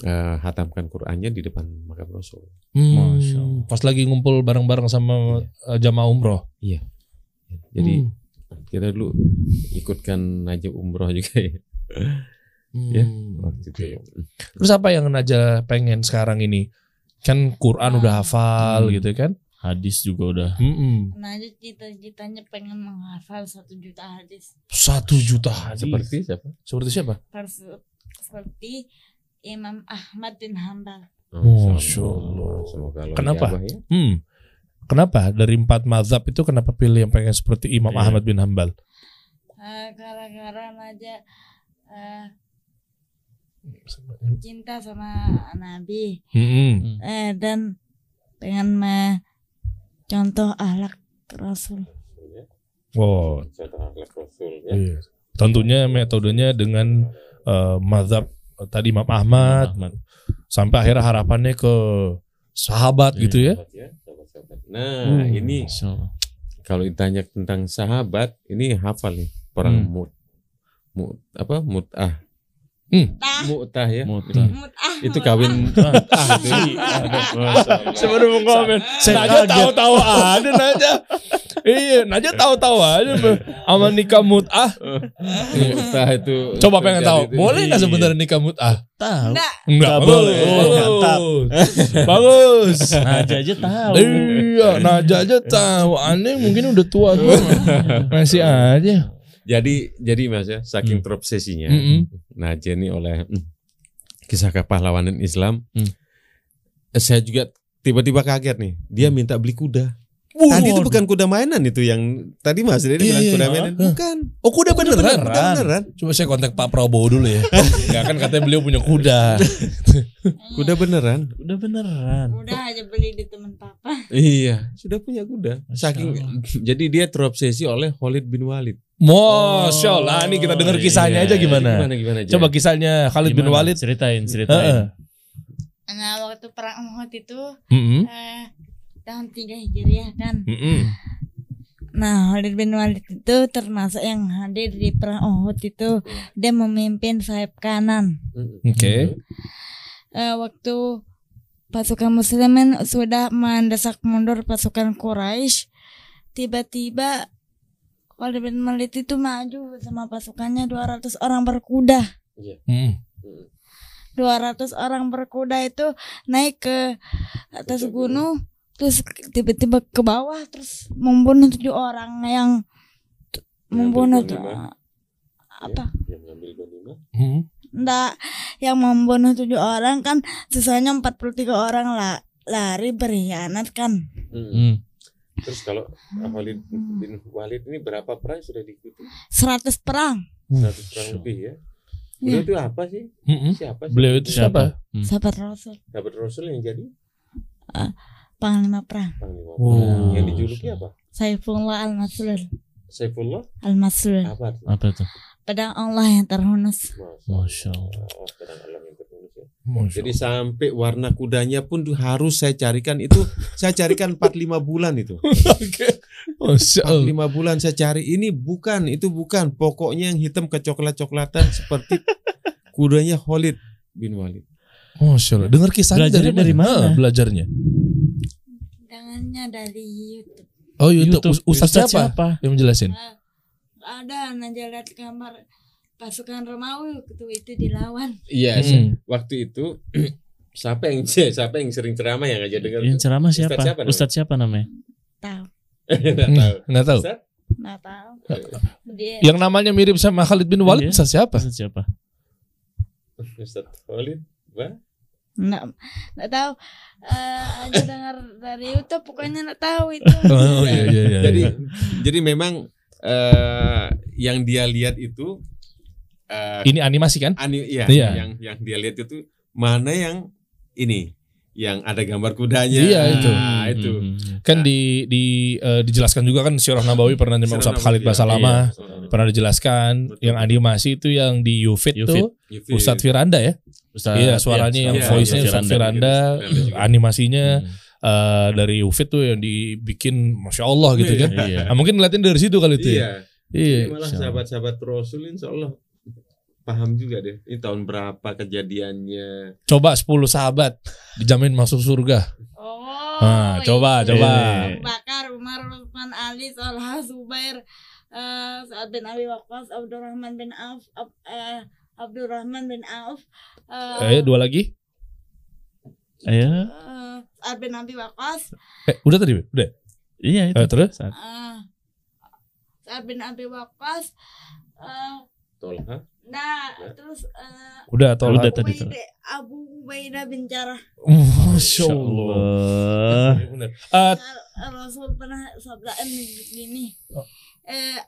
eh, hatamkan Qur'annya di depan makam Rasul. Hmm, Masya Allah. pas lagi ngumpul bareng-bareng sama eh, jamaah umroh. Jadi Hmm. Kita dulu ikutkan aja umroh juga ya. Hmm, Ya, waktu oke. itu. Terus apa yang Najwa pengen sekarang ini? Kan Quran udah hafal Hmm. gitu kan? Hadis juga udah. Mm-mm. Nah, aja cita-citanya pengen menghafal satu juta hadis. Satu juta hadis. Seperti siapa? Seperti siapa? Seperti Imam Ahmad bin Hambal. Oh, Masya Allah. Semoga Allah Kenapa? ya. Hmm. Kenapa dari empat mazhab itu kenapa pilih yang pengen seperti Imam Iya. Ahmad bin Hambal? Eh, gara-gara aja eh, cinta sama Nabi Hmm. eh, dan pengen contoh ahlak Rasul. Wow. Contoh akhlak Rasul ya. Iya. Tentunya metodenya dengan eh, mazhab tadi Imam Ahmad Ahmad. sampai akhirnya harapannya ke sahabat Iya. gitu ya. Sahabat ya. Nah, Hmm. ini kalau ditanya tentang sahabat, ini hafal nih perang Hmm. mut mut apa mutah Tah, mutah ya Muta. mutah. itu kawin Ah, Allah. Saya baru mau komen. Saya Naja tahu-tahu ada Naja. iya, Najah tahu-tahu aja sama nikah mut'ah. Entah itu. Coba pengen tahu, boleh nggak Iya. sebenarnya nikah mut'ah? Tahu. Enggak. Enggak Nggak boleh. Mantap. Bagus. Najah aja tahu. Iya, Najah aja tahu. Aneh mungkin udah tua tuh. *laughs* Masih aja. Jadi jadi Mas ya, saking Hmm. terobsesinya. Mm-mm. Najah ini oleh mm, kisah kepahlawanan Islam. Hmm. eh, Saya juga tiba-tiba kaget nih. Dia Hmm. minta beli kuda. Tadi itu bukan kuda mainan itu yang tadi Mas Dedi bilang Iya, kuda iya. mainan. Bukan. Oh kuda beneran? Kuda beneran. Coba saya kontak Pak Prabowo dulu ya. *laughs* Enggak kan katanya beliau punya kuda. *laughs* Kuda beneran. Udah beneran. Udah aja beli di teman papa. Iya, sudah punya kuda. Saking jadi dia terobsesi oleh Khalid bin Walid. Masya Allah, nih kita dengar iya, kisahnya aja gimana. Gimana gimana aja. Coba kisahnya Khalid bin Gimana? Walid. Ceritain, Heeh. ceritain. Nah waktu perang Uhud itu Mm-mm. eh, tahun 3 Hijriah kan. Mm-mm. Nah Khalid bin Walid itu termasuk yang hadir di perang Uhud itu dia memimpin sayap kanan. Oke. Eh, waktu pasukan muslimin sudah mendesak mundur pasukan Quraisy, tiba-tiba Khalid bin Walid itu maju sama pasukannya 200 orang berkuda. Mm. 200 orang berkuda itu naik ke atas gunung terus tiba-tiba ke bawah terus membunuh tujuh orang yang membunuh tuh apa Yang ngambil ghanimah. Mm. enggak yang membunuh tujuh orang kan sisanya 43 orang lah lari berkhianat kan Mm-mm. Hmm. Terus kalau Khalid bin Walid ini berapa perang sudah diikuti? 100 perang 100 perang lebih ya. Beliau Iya. itu apa sih? Mm-mm. Siapa sih? Hmm? Beliau itu siapa? Hmm. sahabat rasul Sahabat Rasul yang jadi panglima perang panglima. Oh. perang. Yang dijuluki apa? Saifullah al-Maslul Saifullah al-Maslul apa? artinya? Apa tuh? pedang Allah yang terhunus Masya Allah. Oh, pedang alam yang terhunus ya. Masya Jadi sampai warna kudanya pun tuh harus saya carikan itu saya carikan 4 5 bulan itu. *laughs* Oke. Masya 4 Allah. 5 bulan saya cari ini bukan itu bukan pokoknya yang hitam kecoklat-coklatan seperti *laughs* kudanya Khalid bin Walid. Masya Allah. Dengar kisahnya Belajarnya dari mana? Ah, belajarnya. Tangannya dari YouTube Oh YouTube. YouTube. Ustaz, Ustaz siapa? siapa? Yang menjelasin. Eh, ada Najwa lihat kamar pasukan Romawi waktu itu dilawan Iya, Hmm. waktu itu *clears throat* siapa yang *laughs* siapa yang sering ceramah yang aja dengar Yang ceramah siapa? siapa namanya? Ustadz siapa namanya? tahu *laughs* Nggak tahu. Nggak tahu. Ustaz? nggak tahu dia *laughs* Yang namanya mirip sama Khalid bin Walid Iya. Ustaz siapa? Ustadz siapa? Ustaz Khalid, Wah, nggak nggak tahu Eh, aja dengar dari YouTube pokoknya nggak tahu itu Oh iya iya iya. jadi iya. jadi memang eh, yang dia lihat itu eh, ini animasi kan? ani, iya, Iya. yang yang dia lihat itu mana yang ini yang ada gambar kudanya. Iya, itu. Nah, itu. Hmm. Kan di di eh, dijelaskan juga kan Sirah Nabawi pernah sama Ustaz Khalid Basalamah Iya. pernah dijelaskan Betul. yang animasi itu yang di Ufit Ufit. tuh Ustadz Firanda ya. Ustadz, Iya suaranya yang iya, voice-nya iya, Ustadz Firanda. Firanda, juga. animasinya Hmm. eh, dari Ufit tuh yang dibikin masya Allah gitu kan. Iya. Nah, mungkin ngeliatin dari situ kali itu Iya. ya. Iya. Jadi malah sahabat-sahabat Rasul insya Allah paham juga deh. Ini tahun berapa kejadiannya. Coba 10 sahabat dijamin masuk surga. oh Nah, coba, itu. coba. Abu Bakar Umar Utsman Ali Talha Zubair eh Sa'ad bin Abi Waqqas Abdurrahman bin Auf Ab- eh, Abdurrahman bin Auf eh, Eh, dua lagi. Ayo. eh, Sa'ad bin Abi Waqqas Eh, udah tadi, udah. Iya itu. Eh, terus? Saat- eh, Sa'ad bin Abi Waqqas eh Tolha. Nah terus eh Udah atau Udah tadi tuh. Abu Ubaidah bin Jarrah Masya Allah. Allah. Bener. Eh, Al- Rasul pernah sabdaan begini Oh. eh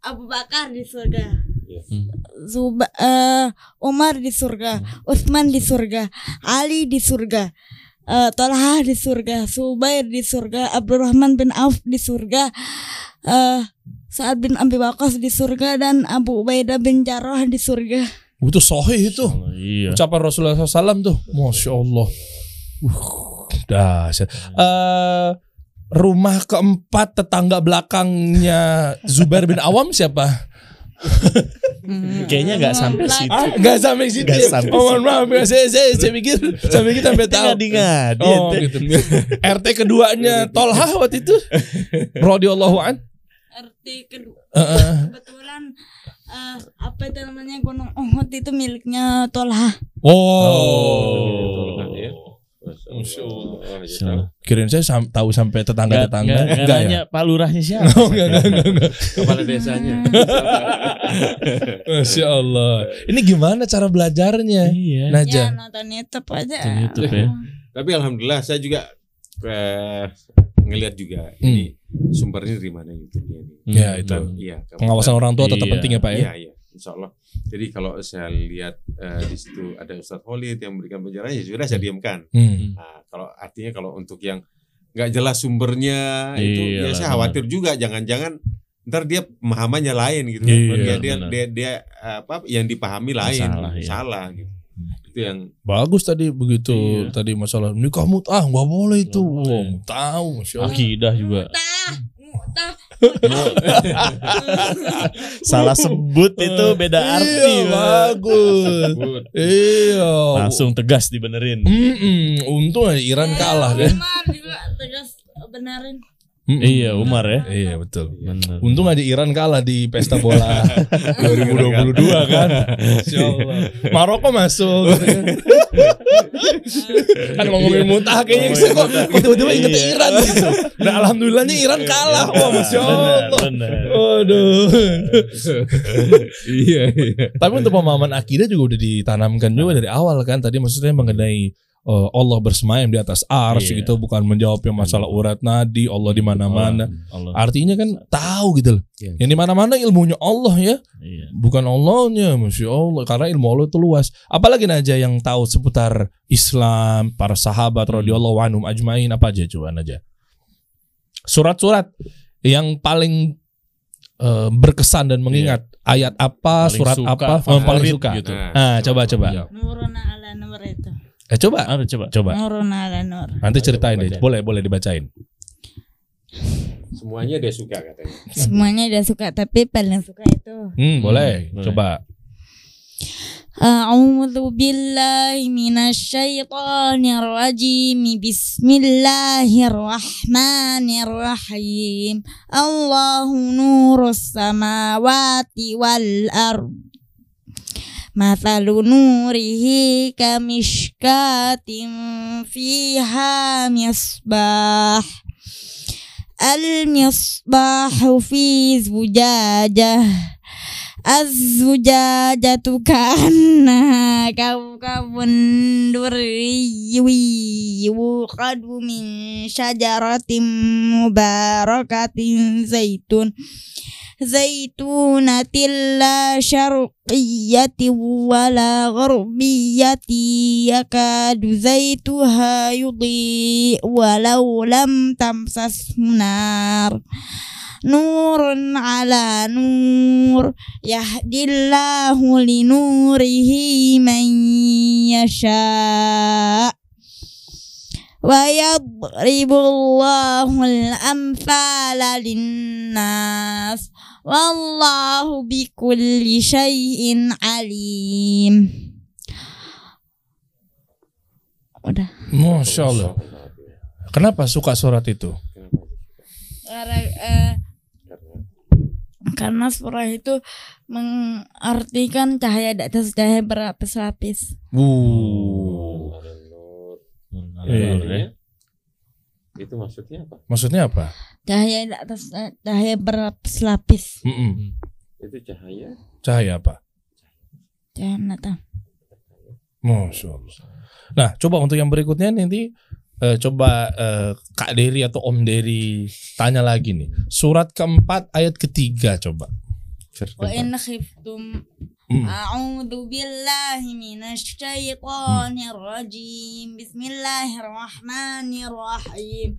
Abu Bakar di surga Iya. Hmm. Zuba, eh, Umar di surga Utsman di surga Ali di surga eh Talha di surga Subair di surga Abdurrahman bin Auf di surga eh Sa'ad bin Abi Waqqas di surga dan Abu Ubaidah bin Jarrah di surga itu sahih itu. Iya. Ucapan Rasulullah SAW tuh. Masya Allah. Uh, dahsyat. Eh, rumah keempat tetangga belakangnya Zubair bin Awam siapa? *laughs* Kayaknya nggak sampai situ. Ah, nggak sampai situ. Ya? sampai oh, mohon maaf ya. Saya, saya, saya pikir, saya pikir sampai tahu. ngadi-ngadi. Oh gitu. *laughs* RT keduanya Tolha waktu itu. *laughs* Radhiyallahu an. RT kedua Heeh. kebetulan eh, apa itu namanya Gunung Uhud itu miliknya Tolha. Oh. ya. Oh, ya, Masya tahu. Allah. Kirain saya sam- tahu sampai tetangga-tetangga. nggak, nggak Enggak ya? nanya Pak Lurahnya siapa. *laughs* Oh, enggak, enggak, enggak, enggak. Kepala desanya. Masya Allah. Ini gimana cara belajarnya? Iya. Ya Najah. nonton YouTube aja. Nonton YouTube ya. Tapi alhamdulillah saya juga eh, ngelihat juga Hmm. ini sumbernya dari mana YouTube-nya ini. Ya, Hmm. itu. Iya, Pengawasan orang tua tetap Iya. penting ya Pak ya? Iya, iya. Insya Allah. Jadi kalau saya lihat eh, di situ ada Ustadz Holid yang memberikan penjelasan, ya sudah saya diamkan. Hmm. Nah, kalau artinya kalau untuk yang nggak jelas sumbernya itu Iya ya lah, saya khawatir juga jangan-jangan ntar dia pemahamannya lain gitu. Iya, dia, dia, dia, dia, apa yang dipahami lain, Salah, iya. salah gitu. Itu yang Bagus tadi begitu Iya. tadi masalah nikah mutah nggak boleh itu. Nggak boleh. Wah, tahu Masya Allah. Akidah juga. *laughs* Salah sebut itu beda arti. Iya, bagus. Iya. Langsung tegas dibenerin. Mm-mm. Untung aja Iran kalah kan. Juga tegas benarin. Mm-mm. Iya, Umar ya. Iya betul. Bener. Untung aja Iran kalah di pesta bola *laughs* 2022 kan. Insya Allah. Maroko masuk. *laughs* kan ngomongin mutah kayaknya kok kok tiba-tiba inget Iya. Iran gitu. Nah alhamdulillahnya Iran kalah. Wah masya Allah. Waduh. iya iya. Tapi untuk pemahaman akidah juga udah ditanamkan juga dari awal kan. Tadi maksudnya mengenai eh, Allah bersemayam di atas ars Iya. gitu, bukan menjawab yang masalah urat nadi, Allah di mana-mana. Artinya kan tahu gitu loh. Iya. Yang di mana-mana ilmunya Allah ya, Iya. bukan Allahnya, masya Allah. Karena ilmu Allah itu luas. Apalagi aja yang tahu seputar Islam, para sahabat radhiyallahu anhum ajmain apa aja coba aja. Surat-surat yang paling eh, berkesan dan mengingat ayat apa, Paling surat suka, apa, yang paling suka. gitu. Ah, coba coba. Iya. Nuruna ala nur itu. Eh coba. Aduh, coba. Coba. Nanti ceritain deh. Boleh, boleh dibacain. Semuanya dia suka katanya. Semuanya dia suka, tapi paling suka itu. Hmm, boleh. Hmm, coba coba. A'udzu billahi minasyaitonir rajim. Bismillahirrahmanirrahim. Allahu nurus samawati wal ardh Mathalu nurihi kamishkatin fiha misbah al misbah fi zujajah. Az-zujajatu kana kau durriwi Wuqadu min syajaratin mubarakatin zaitun zaitunatil la syarqiyyati wala gharbiyyati yakadu zaituha yudhi walau lam tamsas nar nurun ala nur yahdillahu linurihi man yasha wa yadribullahu al-amthala linnas Wallahu bikulli syai'in alim. Udah. Masya Allah. Kenapa suka surat itu? Karena, eh, karena surah itu mengartikan cahaya di atas cahaya berlapis-lapis. Uh. Itu maksudnya apa? Maksudnya apa? Cahaya di atas eh, cahaya berlapis-lapis. Mm-mm. Itu cahaya. Cahaya apa? Cahaya menata. Masya Allah. Nah, coba untuk yang berikutnya nanti eh, coba eh, Kak Dery atau Om Dery tanya lagi nih. Surat keempat ayat ketiga coba. Wa in khiftum Mm. A'udzu billahi minasy syaithanir rajim. Bismillahirrahmanirrahim.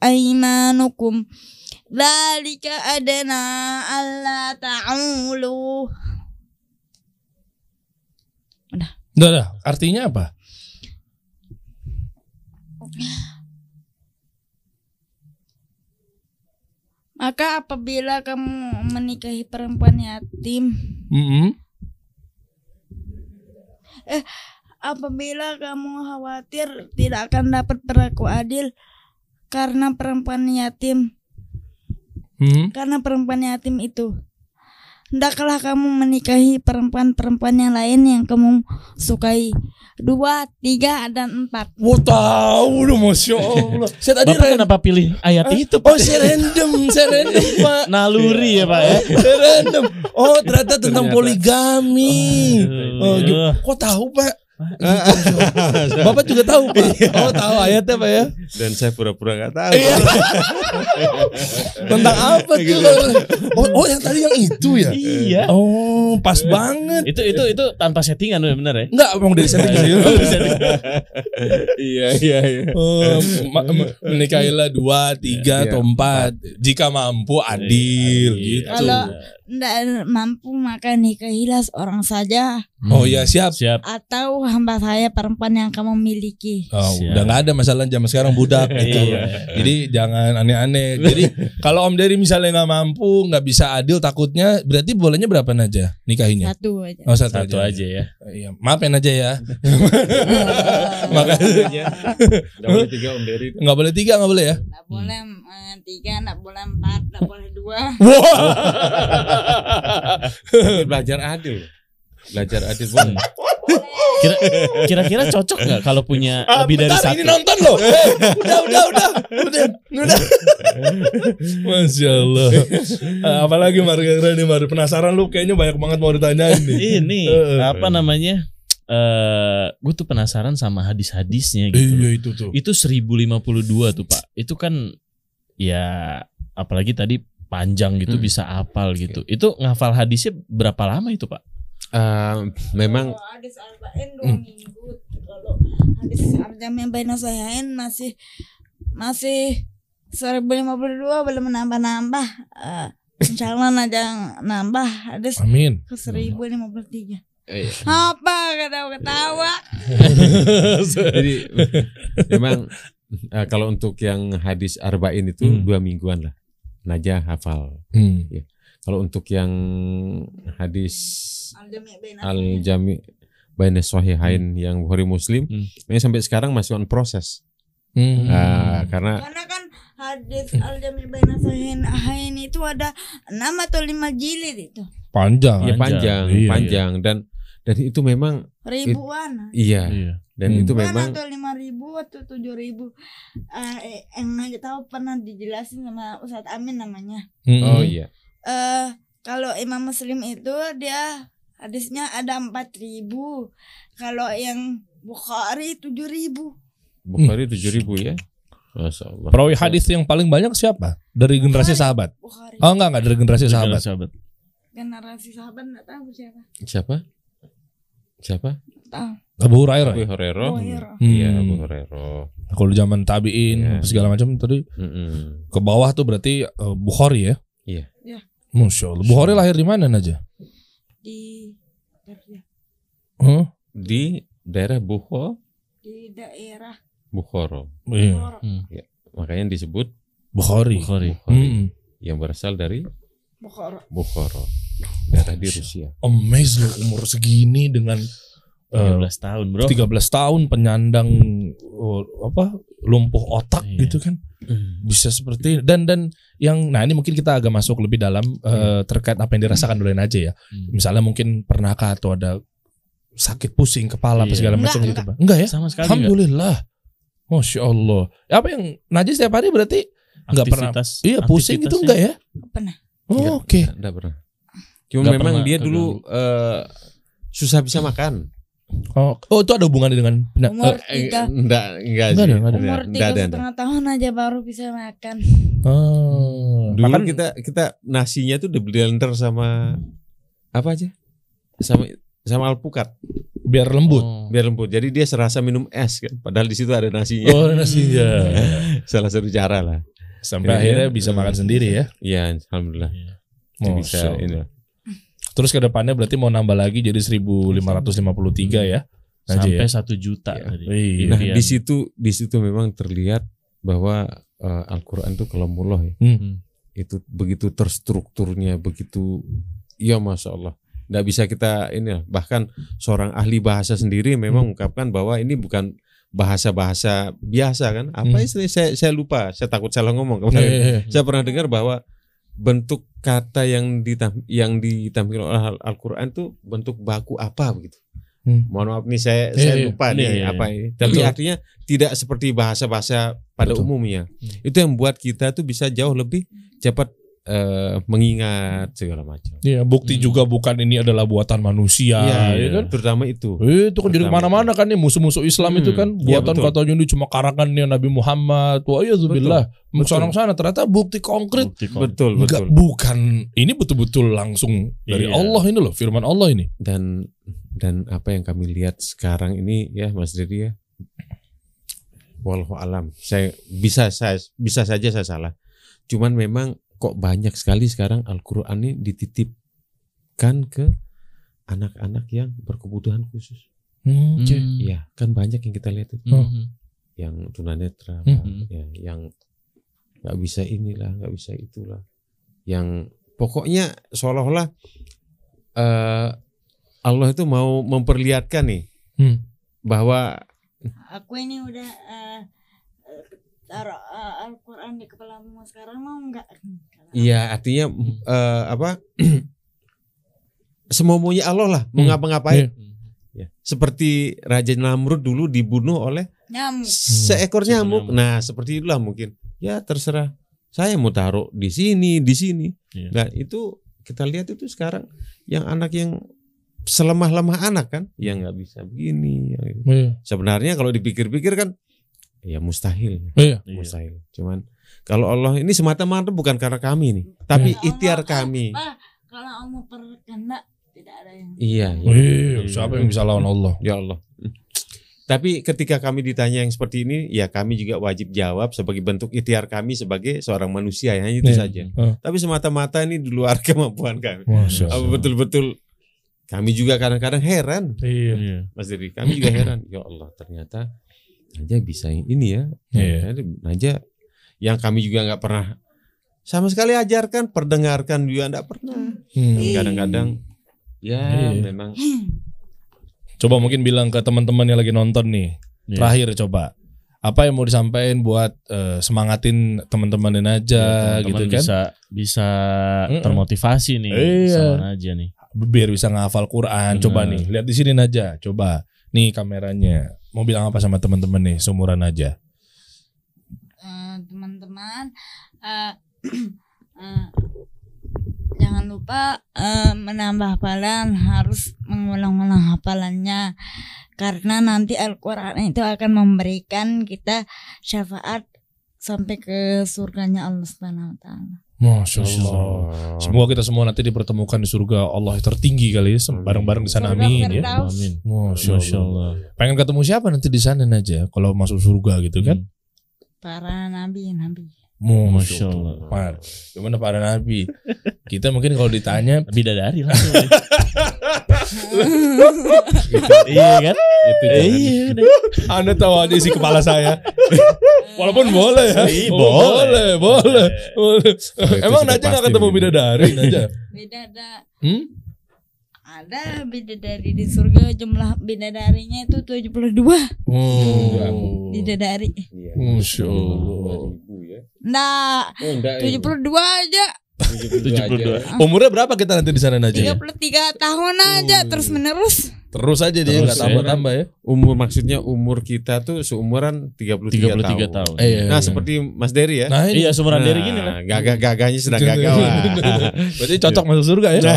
aymanukum Dzalika adana alla ta'ulu Udah, udah. Artinya apa? Maka apabila kamu menikahi perempuan yatim Mm-mm. Apabila kamu khawatir tidak akan dapat berlaku adil Karena perempuan yatim Mm. Karena perempuan yatim itu Hendaklah kamu menikahi perempuan-perempuan yang lain yang kamu sukai Dua, tiga, dan empat Wah tahu dong, masya Allah. Saya tadi Bapak kenapa pilih ayat itu Oh, Pak? saya random, saya random *laughs* pak. Naluri ya Pak ya. *laughs* Saya random. Oh, ternyata tentang Ternyata. poligami. Oh, gitu. Kok tahu pak? *laughs* Bapak juga tahu pak? Oh, tahu ayatnya pak ya? Dan saya pura-pura nggak tahu. Iya. *laughs* Tentang apa tuh? Oh, oh, yang tadi yang itu ya? Iya. Oh, pas banget. Itu itu itu tanpa settingan bener ya? Enggak, emang dari setting sih. *laughs* Iya iya iya. Oh, menikahilah dua, tiga, Iya, atau empat. Jika mampu adil gitu. Kalau tidak mampu maka nikahilah seorang saja Oh iya siap. Siap. Atau hamba saya perempuan yang kamu miliki Oh, Siap. udah nggak ada masalah zaman sekarang budak *laughs* gitu. Iya. Jadi jangan aneh-aneh. Jadi *laughs* kalau Om Dery misalnya nggak mampu, nggak bisa adil, takutnya berarti bolehnya berapa aja nikahinya? Satu aja Oh satu, Satu aja ya. Iya, maafin aja ya. *laughs* Makanya Gak boleh tiga Om Dery. nggak boleh tiga, nggak boleh ya. Nggak boleh eh, tiga, nggak boleh empat, nggak boleh dua *laughs* Belajar adil. Belajar adil boleh. Kira kira-kira cocok nggak kalau punya lebih dari satu? ini nonton loh. Eh, *laughs* udah, udah, udah, udah, udah. Masya Allah. Eh, apalagi Marga nih, Mar penasaran lu kayaknya banyak banget mau ditanyain nih. Ini Eh, apa namanya? Eh, gue tuh penasaran sama hadis-hadisnya gitu. Iya itu tuh. Itu 1052 tuh Pak. Itu kan ya apalagi tadi panjang gitu Hmm. bisa apal gitu. Itu ngafal hadisnya berapa lama itu Pak? Eh, memang Kalau hadis arba'in dua minggu Kalau hadis arjamnya baina sahihain masih Masih 1052 belum menambah-nambah Eh, Insya Allah aja nambah hadis Amin. ke 1053 eh, Apa ketawa-ketawa *laughs* jadi memang eh, kalau untuk yang hadis arba'in itu Hmm. dua mingguan lah. Naja hafal. Hmm. Kalau untuk yang hadis al jami baina sahihain yang Bukhari Muslim, Hmm. ini sampai sekarang masih on proses. Hmm. Ah, karena Karena kan hadis al-jami' baina sahihain itu ada 6 atau 5 jilid itu Panjang. ya Panjang. panjang, Iya, panjang dan dan itu memang Ribuan iya Iya. Dan Hmm. itu memang atau lima ribu atau tujuh ribu Eh, Yang nggak tahu pernah dijelasin sama Ustadz Amin namanya Hmm. oh iya eh Kalau Imam Muslim itu dia hadisnya ada empat ribu Kalau yang Bukhari tujuh ribu Bukhari tujuh ribu ya Masya Allah Perawi hadis yang paling banyak siapa? Dari generasi Bukhari. sahabat. Bukhari Oh enggak enggak dari generasi sahabat. Sahabat. Generasi sahabat nggak tahu siapa siapa siapa tahu Abu Hurairah. Abu ya? Hurairah iya. Hmm. Abu Hurairah Kalau zaman tabiin Iya. segala macam tadi Mm-mm. ke bawah tuh berarti eh, Bukhari ya? Iya. Iya. Masya Allah. Bukhari lahir di mana aja? di Huh? di daerah Bukho di daerah Bukhoro Iya. Bukhara. makanya disebut Bukhari. Bukhari. Bukhari Hmm. yang berasal dari Bukhara. Bukhoro daerah di Rusia loh umur segini dengan eh, 13 tahun, Bro. 13 tahun penyandang oh, apa lumpuh otak Iya. gitu kan. Bisa seperti dan dan yang nah ini mungkin kita agak masuk lebih dalam eh, terkait apa yang dirasakan oleh Naja ya. Hmm. misalnya mungkin pernahkah atau ada sakit pusing kepala apa Iya. segala Enggak, macam gitu enggak. Pak? Enggak ya? Sama sekali enggak. Alhamdulillah. Masya Allah. Apa yang Naja setiap hari berarti nggak pernah? Iya pusing itu enggak ya? Pernah. oh, Enggak, oke. enggak pernah. Cuma Enggak memang pernah dia dulu eh, susah bisa makan Oh, oh itu ada hubungannya dengan nah, Umur Eh, tiga enggak enggak Enggak sih. enggak umur Enggak tiga enggak setengah tahun aja baru bisa makan. oh, Dulu makan kita kita nasinya tuh blender sama apa aja? Sama sama alpukat biar lembut. Oh. biar lembut. Jadi dia serasa minum es kan. Padahal di situ ada nasinya. Oh, nasinya. *laughs* Salah satu cara lah. Sampai Kira-kira, akhirnya bisa makan sendiri ya. Iya, alhamdullah. Iya. Jadi Masya bisa ini. Terus ke depannya berarti mau nambah lagi jadi 1553 ya. Aja Sampai ya. satu juta Iya. tadi. Iya. Nah, Impian. di situ di situ memang terlihat bahwa eh, Al-Qur'an itu kalamullah ya. Hmm. Itu begitu terstrukturnya, begitu ya Masya Allah. Nggak bisa kita ini bahkan seorang ahli bahasa sendiri memang mengungkapkan bahwa ini bukan bahasa-bahasa biasa kan. Apa Hmm. istilah saya saya lupa, saya takut salah ngomong Iya, kemarin. iya, iya. Saya pernah dengar bahwa bentuk kata yang ditam yang ditampilkan oleh Al- Al-Qur'an itu bentuk baku apa begitu. Hmm. Mohon maaf nih saya Iya, saya iya. lupa Iya, nih iya, apa ini. Tapi Betul. artinya tidak seperti bahasa-bahasa pada Betul. umumnya. Hmm. Itu yang membuat kita tuh bisa jauh lebih cepat eh, mengingat segala macam. Iya, bukti Hmm. juga bukan ini adalah buatan manusia, Iya, ya kan? terutama itu. Eh, Itu kan jadi ke mana-mana kan nih musuh-musuh Islam Hmm, itu kan iya, buatan betul. katanya ini cuma karangannya Nabi Muhammad. Wah iya zubillah. Betul. sana ternyata bukti konkret. Bukti kok. Betul, Enggak, betul. bukan ini betul-betul langsung dari Iya. Allah ini loh, firman Allah ini. Dan dan apa yang kami lihat sekarang ini ya Mas Dedi ya. Wallahu alam. Saya bisa saya bisa saja saya salah. Cuman memang kok banyak sekali sekarang Al-Qur'an ini dititipkan ke anak-anak yang berkebutuhan khusus. Hmm. Hmm. Iya, kan banyak yang kita lihat itu. Hmm. yang tunanetra, Hmm. ya, yang nggak bisa inilah, nggak bisa itulah, yang pokoknya seolah-olah eh, Allah itu mau memperlihatkan nih Hmm. bahwa Aku ini udah eh, taruh eh, Al-Quran di kepalamu sekarang mau nggak? iya artinya eh, apa *clears throat* semuanya Allah lah mau Hmm. ngapa-ngapain. Hmm. Ya. Seperti Raja Namrud dulu dibunuh oleh Nyamuk. seekor nyamuk. nyamuk. Nah seperti itulah mungkin. Ya terserah. Saya mau taruh di sini, di sini. Iya. Nah itu kita lihat itu sekarang yang anak yang selemah-lemah anak kan, yang nggak bisa begini. yang ini. Iya. Sebenarnya kalau dipikir-pikir kan, ya mustahil, Iya. Iya. mustahil. Cuman kalau Allah ini semata-mata bukan karena kami nih, tapi Ya ikhtiar kami. Pak, kalau Allah berkehendak tidak ada yang Iya, iya. Iya, siapa yang bisa lawan Allah? ya Allah. Tapi ketika kami ditanya yang seperti ini, ya kami juga wajib jawab sebagai bentuk ikhtiar kami sebagai seorang manusia, ya itu Iya. saja. Oh. Tapi semata-mata ini di luar *laughs* kemampuan kami. Betul-betul kami juga kadang-kadang heran, Iya. Iya. Mas Diri. Kami juga heran. Ya Allah, ternyata Naja bisa ini ya. Iya. Naja yang kami juga nggak pernah sama sekali ajarkan, perdengarkan juga nggak pernah. Hmm. Kadang-kadang ya Iya. memang Coba mungkin bilang ke teman-teman yang lagi nonton nih. Iya. Terakhir coba. Apa yang mau disampaikan buat eh, semangatin teman-teman aja Ya, gitu kan? bisa bisa Mm-mm. termotivasi nih Iya. sama aja nih. Biar bisa ngafal Quran. Coba Benar. nih, lihat di sini aja. Coba. Nih kameranya. Mau bilang apa sama teman-teman nih, seumuran aja. Eh, teman-teman eh, *clears throat* eh, jangan lupa eh, menambah hafalan harus mengulang-ulang hafalannya karena nanti Al-Quran itu akan memberikan kita syafaat sampai ke surganya Allah Subhanahu wa taala. Masya Masya Allah. Semoga kita semua nanti dipertemukan di surga Allah yang tertinggi kali ya, bareng-bareng di sana amin ya. Amin. Masya Masya Allah. Allah. Pengen ketemu siapa nanti di sana aja kalau masuk surga gitu kan? Para nabi nabi. Masya Allah. Allah. Par, gimana para nabi? Kita mungkin kalau ditanya Bidadari langsung. *laughs* iya kan? itu jangan. Iya. deh. Anda tahu aja isi kepala saya. Walaupun boleh ya. Iya, Oh, boleh. boleh, boleh. Emang Naja nggak pasti ketemu bidadari Naja? *laughs* Beda ada Hmm? ada bidadari di surga jumlah bidadarinya itu 72 Oh. bidadari. Iya. Masya Allah. Ya. Nah, Oh, enggak. 72 aja. 72 aja. 72. Umurnya berapa kita nanti di sana Naja? ya? 33 tahun aja Oh. terus menerus. Terus aja dia nggak ya. tambah-tambah ya. Umur maksudnya umur kita tuh seumuran 33, 33 tahun. tahun. Eh, iya. Nah, seperti Mas Dery ya. Nah, Iya, seumuran dari gini lah. Gagah-gagahnya sedang gagah. *laughs* Berarti cocok masuk surga ya. *laughs*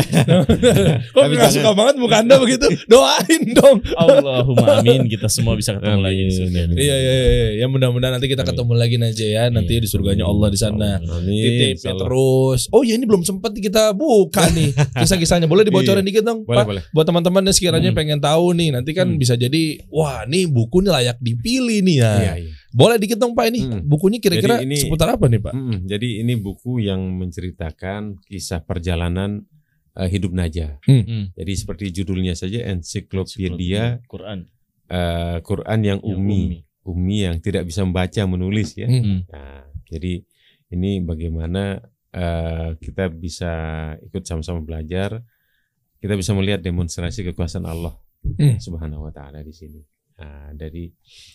Kok Tapi nggak jangan- suka banget muka anda begitu? Doain dong. Allahumma amin kita semua bisa ketemu lagi di surga. Amin. Iya iya iya. Ya mudah-mudahan nanti kita ketemu lagi aja ya. Nanti di surganya Allah di sana. Insyaallah. terus. Oh ya ini belum sempat kita buka nih *laughs* kisah-kisahnya. Boleh dibocorin dikit dong, Boleh, Pak? boleh. Buat teman-teman yang sekiranya Hmm. Pengen tahu nih, nanti kan Hmm. bisa jadi, wah nih buku nih layak dipilih nih ya. Iya, iya. Boleh dikit dong Pak ini. Hmm. Bukunya kira-kira ini- seputar apa nih Pak? Mm-mm. Jadi ini buku yang menceritakan kisah perjalanan eh, hidup Najah. Hmm. Jadi seperti judulnya saja ensiklopedia Quran eh, Quran yang yang umi. Umi yang tidak bisa membaca menulis ya. Hmm. Nah, jadi ini bagaimana eh, kita bisa ikut sama-sama belajar, kita bisa melihat demonstrasi kekuasaan Allah Hmm. Subhanahu wa taala di sini. Nah, dari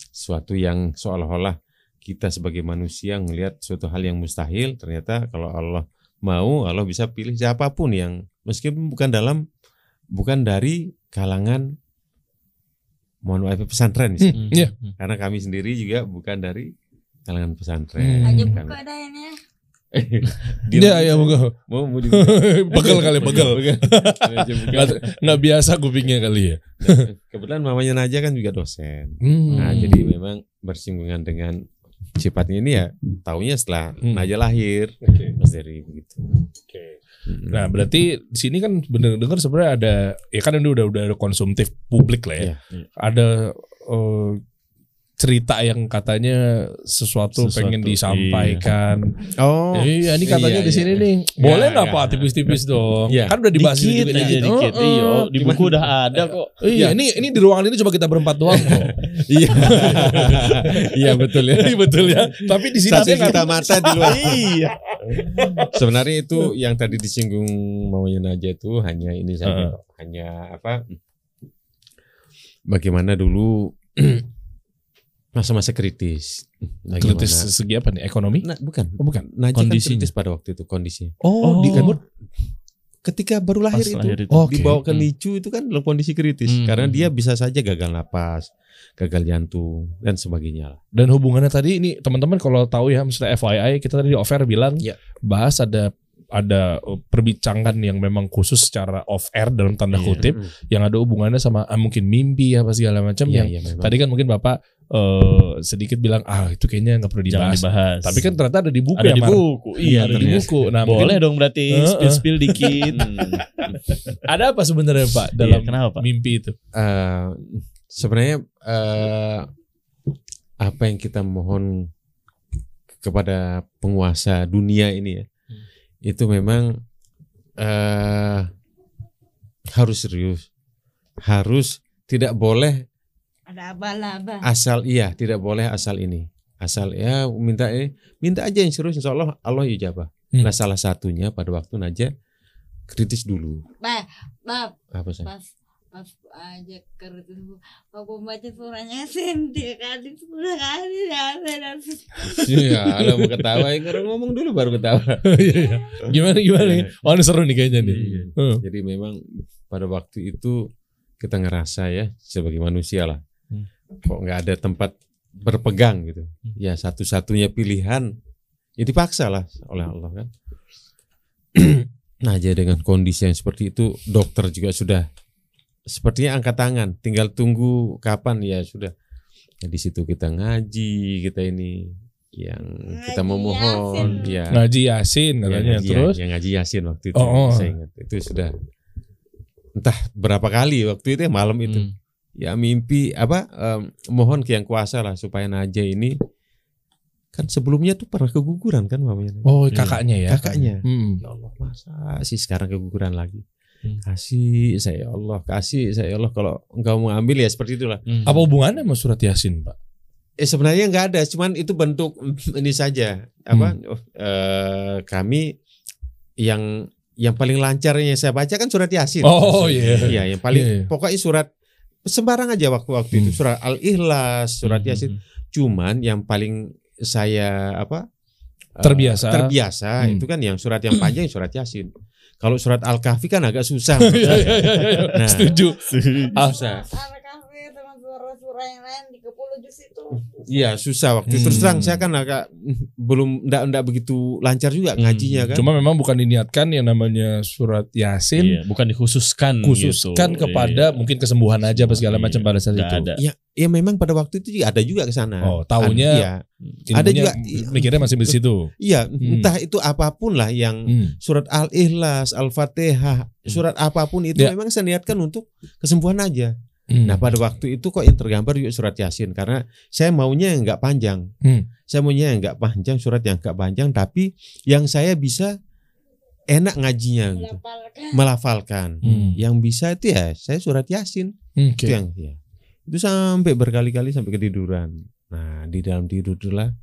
suatu yang seolah-olah kita sebagai manusia melihat suatu hal yang mustahil, ternyata kalau Allah mau, Allah bisa pilih siapa pun yang meskipun bukan dalam bukan dari kalangan mohon maaf pesantren misalnya. Hmm. Iya. Karena kami sendiri juga bukan dari kalangan Hmm. pesantren. Aja buka. Diam *laughs* Iya iya. Mau mau. *laughs* Begel kali. *laughs* Nggak nggak biasa kupingnya kali ya. Kebetulan mamanya Naja kan juga dosen. Hmm. Nah, jadi memang bersinggungan dengan sifatnya ini ya taunya setelah Hmm. Naja lahir. Mas dari begitu. Oke. Nah berarti di sini kan bener dengar sebenarnya ada ya kan ini udah udah ada konsumtif publik lah ya. Iya. Ada eh, cerita yang katanya sesuatu, Sesuatu, pengen disampaikan. Oh, Iya, ini katanya iya, di sini iya. nih. Boleh Iya, nggak iya. Pak tipis-tipis dong? Iya. Kan udah dibahas dikit juga aja dikit. dikit. Oh, Iya, oh. di buku udah ada kok. Iya, ini ini di ruangan ini cuma kita berempat doang kok. *laughs* iya. iya betul ya. Iya betul ya. Tapi di sini juta nggak? mata di luar. Iya. Sebenarnya itu yang tadi disinggung mamanya Naja itu hanya ini saja, kok. hanya apa? Bagaimana dulu *clears throat* masa-masa kritis. Bagaimana- Kritis segi apa nih? Ekonomi? Nah, bukan. Oh, bukan. Naja kan Kondisinya. kritis pada waktu itu kondisinya. Oh, Oh. di kan Ketika baru lahir Pas itu, lahir itu. Oke. dibawa ke Hmm. NICU itu kan dalam kondisi kritis Hmm. karena dia bisa saja gagal napas, gagal jantung dan sebagainya lah. Dan hubungannya tadi ini teman-teman kalau tahu ya misalnya FYI kita tadi di offer bilang Iya. bahas ada ada uh, perbincangan yang memang khusus secara off air dalam tanda Iya. kutip yang ada hubungannya sama ah, mungkin mimpi apa segala macam Iya, yang iya, memang. tadi kan mungkin Bapak eh, sedikit bilang ah itu kayaknya nggak perlu Jangan dibahas. dibahas. Tapi kan ternyata ada di buku ada ya di Mar? buku. Iya, ada di buku. Nah, Boleh mungkin dong berarti Heeh. spill-spill dikit. *laughs* ada apa sebenarnya Pak Iya, dalam kenapa, Pak? mimpi itu? Eh, sebenarnya eh, apa yang kita mohon kepada penguasa dunia ini ya. Itu memang eh, harus serius, harus tidak boleh Ada abal-abal. asal iya, tidak boleh asal ini, asal ya minta ini, minta aja yang serius, insya Allah Allah ijabah. Hmm. Nah salah satunya pada waktu Naja kritis dulu, Bah, bah, apa sih? pas pas aja kerja aku baca surahnya Yasin *laughs* tiga kali sepuluh kali ya dan Iya, lo mau ketawa, ya, orang ngomong dulu baru ketawa. *laughs* Iya, iya. gimana gimana? nih? Oh ini seru nih kayaknya nih. Iya. Hmm. Jadi memang pada waktu itu kita ngerasa ya sebagai manusia lah, Hmm. kok nggak ada tempat berpegang gitu. Hmm. Ya satu-satunya pilihan, ya dipaksa lah oleh Allah kan. *clears throat* nah aja dengan kondisi yang seperti itu, dokter juga sudah sepertinya angkat tangan, tinggal tunggu kapan ya sudah. Nah, di situ kita ngaji, kita ini yang kita Ngaji memohon, Yasin. ya. Ngaji Yasin Ya, katanya ngaji, terus. yang ngaji Yasin waktu itu Oh, oh. saya ingat itu sudah entah berapa kali waktu itu ya malam itu Hmm. ya mimpi apa em, mohon ke yang kuasa lah supaya Naja ini kan sebelumnya tuh pernah keguguran kan mamanya. Oh kakaknya ya. kakaknya Hmm. ya Allah masa sih sekarang keguguran lagi Hmm. kasih saya ya Allah kasih saya ya Allah kalau engkau mau ambil ya seperti itulah Hmm. Apa hubungannya sama surat Yasin, Pak? eh sebenarnya nggak ada cuman itu bentuk *clears throat* ini saja apa Hmm. oh, eh, kami yang yang paling lancar yang saya baca kan surat yasin Oh, iya. iya yang paling Iya, iya. pokoknya surat sembarang aja waktu waktu itu Hmm. surat al ikhlas surat Hmm. yasin cuman yang paling saya apa eh, Terbiasa. terbiasa Hmm. itu kan yang surat yang panjang surat yasin Kalau surat Al-Kahfi kan agak susah. *laughs* Iya, iya, iya. Nah. Setuju. Ah, *laughs* susah. Surah-surah yang lain 30 juz itu. Iya susah waktu itu. terus Hmm. terang saya kan agak belum ndak ndak begitu lancar juga Hmm. ngajinya kan. Cuma memang bukan diniatkan yang namanya surat Yasin Iya, bukan dikhususkan khususkan gitu. kepada Iya. mungkin kesembuhan aja apa segala Iya, macam pada saat itu. ada. ya ya memang pada waktu itu juga ada juga ke sana. Oh, taunya Iya. Ilmunya Ada juga- mikirnya masih di situ. Iya, Hmm. entah itu apa pun lah yang Hmm. surat Al-Ikhlas, Al-Fatihah, surat apa pun itu Ya. memang saya niatkan untuk kesembuhan aja. Hmm. Nah pada waktu itu kok yang tergambar juga surat Yasin karena saya maunya yang nggak panjang. Hmm. Saya maunya yang nggak panjang, surat yang nggak panjang, tapi yang saya bisa enak ngajinya, gitu. Melafalkan. Hmm. Yang bisa itu ya saya surat Yasin Oke. itu yang ya. Itu sampai berkali-kali sampai ketiduran. Nah di dalam tidur itulah,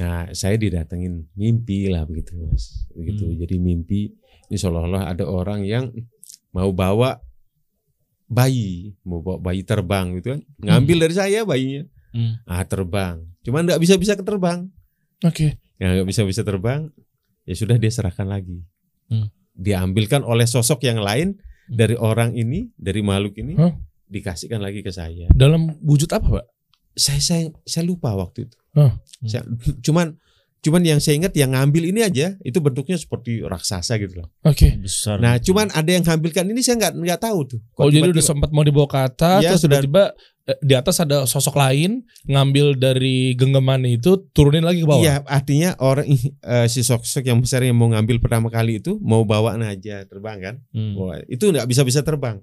nah saya didatengin mimpi lah begitu mas, begitu. Hmm. Jadi mimpi ini seolah-olah ada orang yang mau bawa bayi, mau bawa bayi terbang gitu kan, ngambil dari saya bayinya, Hmm. ah terbang. Cuman nggak bisa bisa terbang, Oke. ya nggak bisa bisa terbang, ya sudah dia serahkan lagi. Hmm. Diambilkan oleh sosok yang lain Hmm. dari orang ini, dari makhluk ini, Hah? dikasihkan lagi ke saya. Dalam wujud apa, Pak? Saya saya saya lupa waktu itu. Hah? Saya- cuman cuman yang saya ingat yang ngambil ini aja itu bentuknya seperti raksasa gitu loh. Oke. besar. Nah, cuman ada yang ngambilkan ini saya nggak nggak tahu tuh. Kok Oh, jadi udah sempat mau dibawa ke atas Iya, terus sudah. tiba-tiba eh, di atas ada sosok lain ngambil dari genggaman itu turunin lagi ke bawah. Iya, artinya orang *laughs* eh, si sosok yang besar yang mau ngambil pertama kali itu mau bawa aja terbang kan. Hmm. Wah, itu nggak bisa bisa terbang.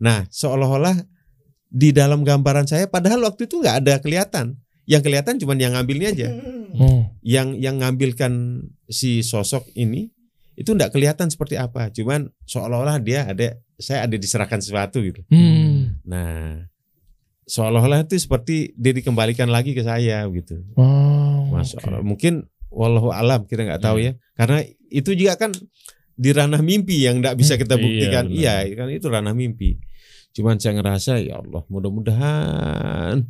Nah, seolah-olah di dalam gambaran saya padahal waktu itu nggak ada kelihatan. Yang kelihatan cuman yang ngambilnya aja. Oh. Yang yang ngambilkan si sosok ini itu nggak kelihatan seperti apa. Cuman seolah-olah dia ada saya ada diserahkan sesuatu gitu. Hmm. Nah, seolah-olah itu seperti dia dikembalikan lagi ke saya gitu. Oh, Masya oke. Allah. Mungkin wallahu alam kita nggak tahu ya. Karena itu juga kan di ranah mimpi yang nggak bisa kita Iya, buktikan. benar. Iya, kan itu ranah mimpi. Cuman saya ngerasa ya Allah, mudah-mudahan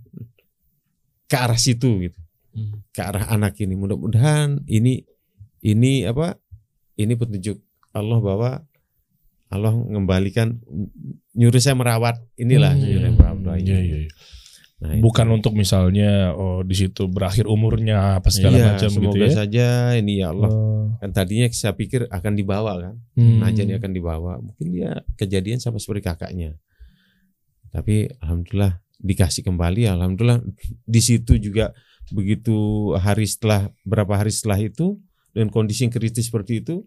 ke arah situ gitu. Hmm. Ke arah anak ini. Mudah-mudahan ini ini apa? Ini petunjuk Allah bahwa Allah mengembalikan nyuruh saya merawat inilah Hmm. nyuruh merawat bayi. Iya, iya, iya. Nah, itu. Bukan untuk misalnya oh di situ berakhir umurnya apa segala Iya, macam gitu semoga ya. saja ini ya Allah Oh. kan tadinya saya pikir akan dibawa kan Hmm. Naja dia akan dibawa mungkin dia kejadian sama seperti kakaknya tapi alhamdulillah dikasih kembali alhamdulillah di situ juga begitu hari setelah berapa hari setelah itu dengan kondisi yang kritis seperti itu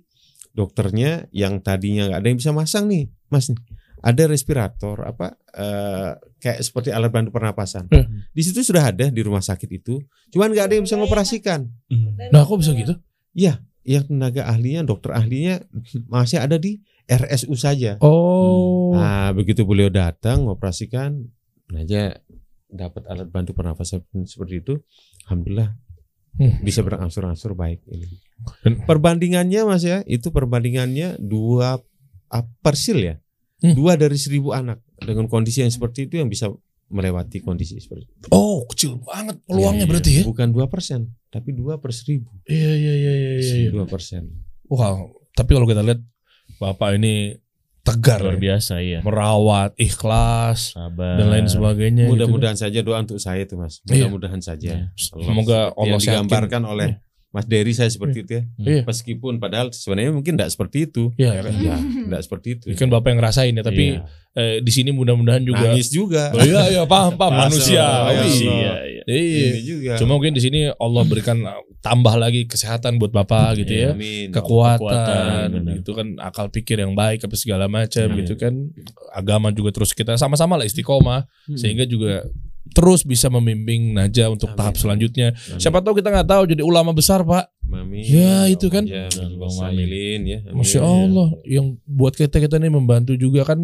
dokternya yang tadinya nggak ada yang bisa masang nih mas nih ada respirator apa eh, kayak seperti alat bantu pernapasan Eh. di situ sudah ada di rumah sakit itu cuman nggak ada yang bisa ngoperasikan Hmm. Nah, kok bisa gitu? yang tenaga ahlinya, dokter ahlinya masih ada di RSU saja. Oh. Nah, begitu beliau datang mengoperasikan, aja dapat alat bantu pernafasan seperti itu, alhamdulillah Hmm. bisa berangsur-angsur baik ini. Dan- Perbandingannya mas ya, itu perbandingannya dua ah, persil ya, Hmm. dua dari seribu anak dengan kondisi yang seperti itu yang bisa melewati kondisi seperti itu. Oh, kecil banget peluangnya Iya, berarti ya? Bukan dua persen, tapi dua per seribu. Iya, iya, iya, iya, iya. Dua persen. Wow, tapi kalau kita lihat Bapak ini tegar luar ya. biasa ya. merawat, ikhlas Sabar. dan lain sebagainya. gitu. Mudah-mudahan saja doa untuk saya itu mas. Iya. Mudah-mudahan saja. Semoga seperti Allah yang digambarkan oleh Mas Dery saya seperti itu ya. Iya. Meskipun padahal sebenarnya mungkin tidak seperti itu. Iya, kan? Ya, tidak seperti itu. Kan Bapak yang ngerasain ya, tapi Iya. eh, di sini mudah-mudahan juga nangis juga. Oh iya, iya, paham, paham manusia. ya Iya. Iya. Iya. Ini juga. Cuma mungkin di sini Allah berikan tambah lagi kesehatan buat Bapak gitu ya. Amin. Kekuatan, Kekuatan, benar. itu kan akal pikir yang baik apa segala macam gitu kan. Agama juga terus kita sama-sama lah istiqomah Hmm. sehingga juga terus bisa membimbing Naja untuk Amin. tahap selanjutnya. Amin. Siapa tahu kita nggak tahu jadi ulama besar, Pak. Amin. Ya, itu kan. Ya, Amin. Ya, amin. Masya Allah, yang buat kita kita ini membantu juga kan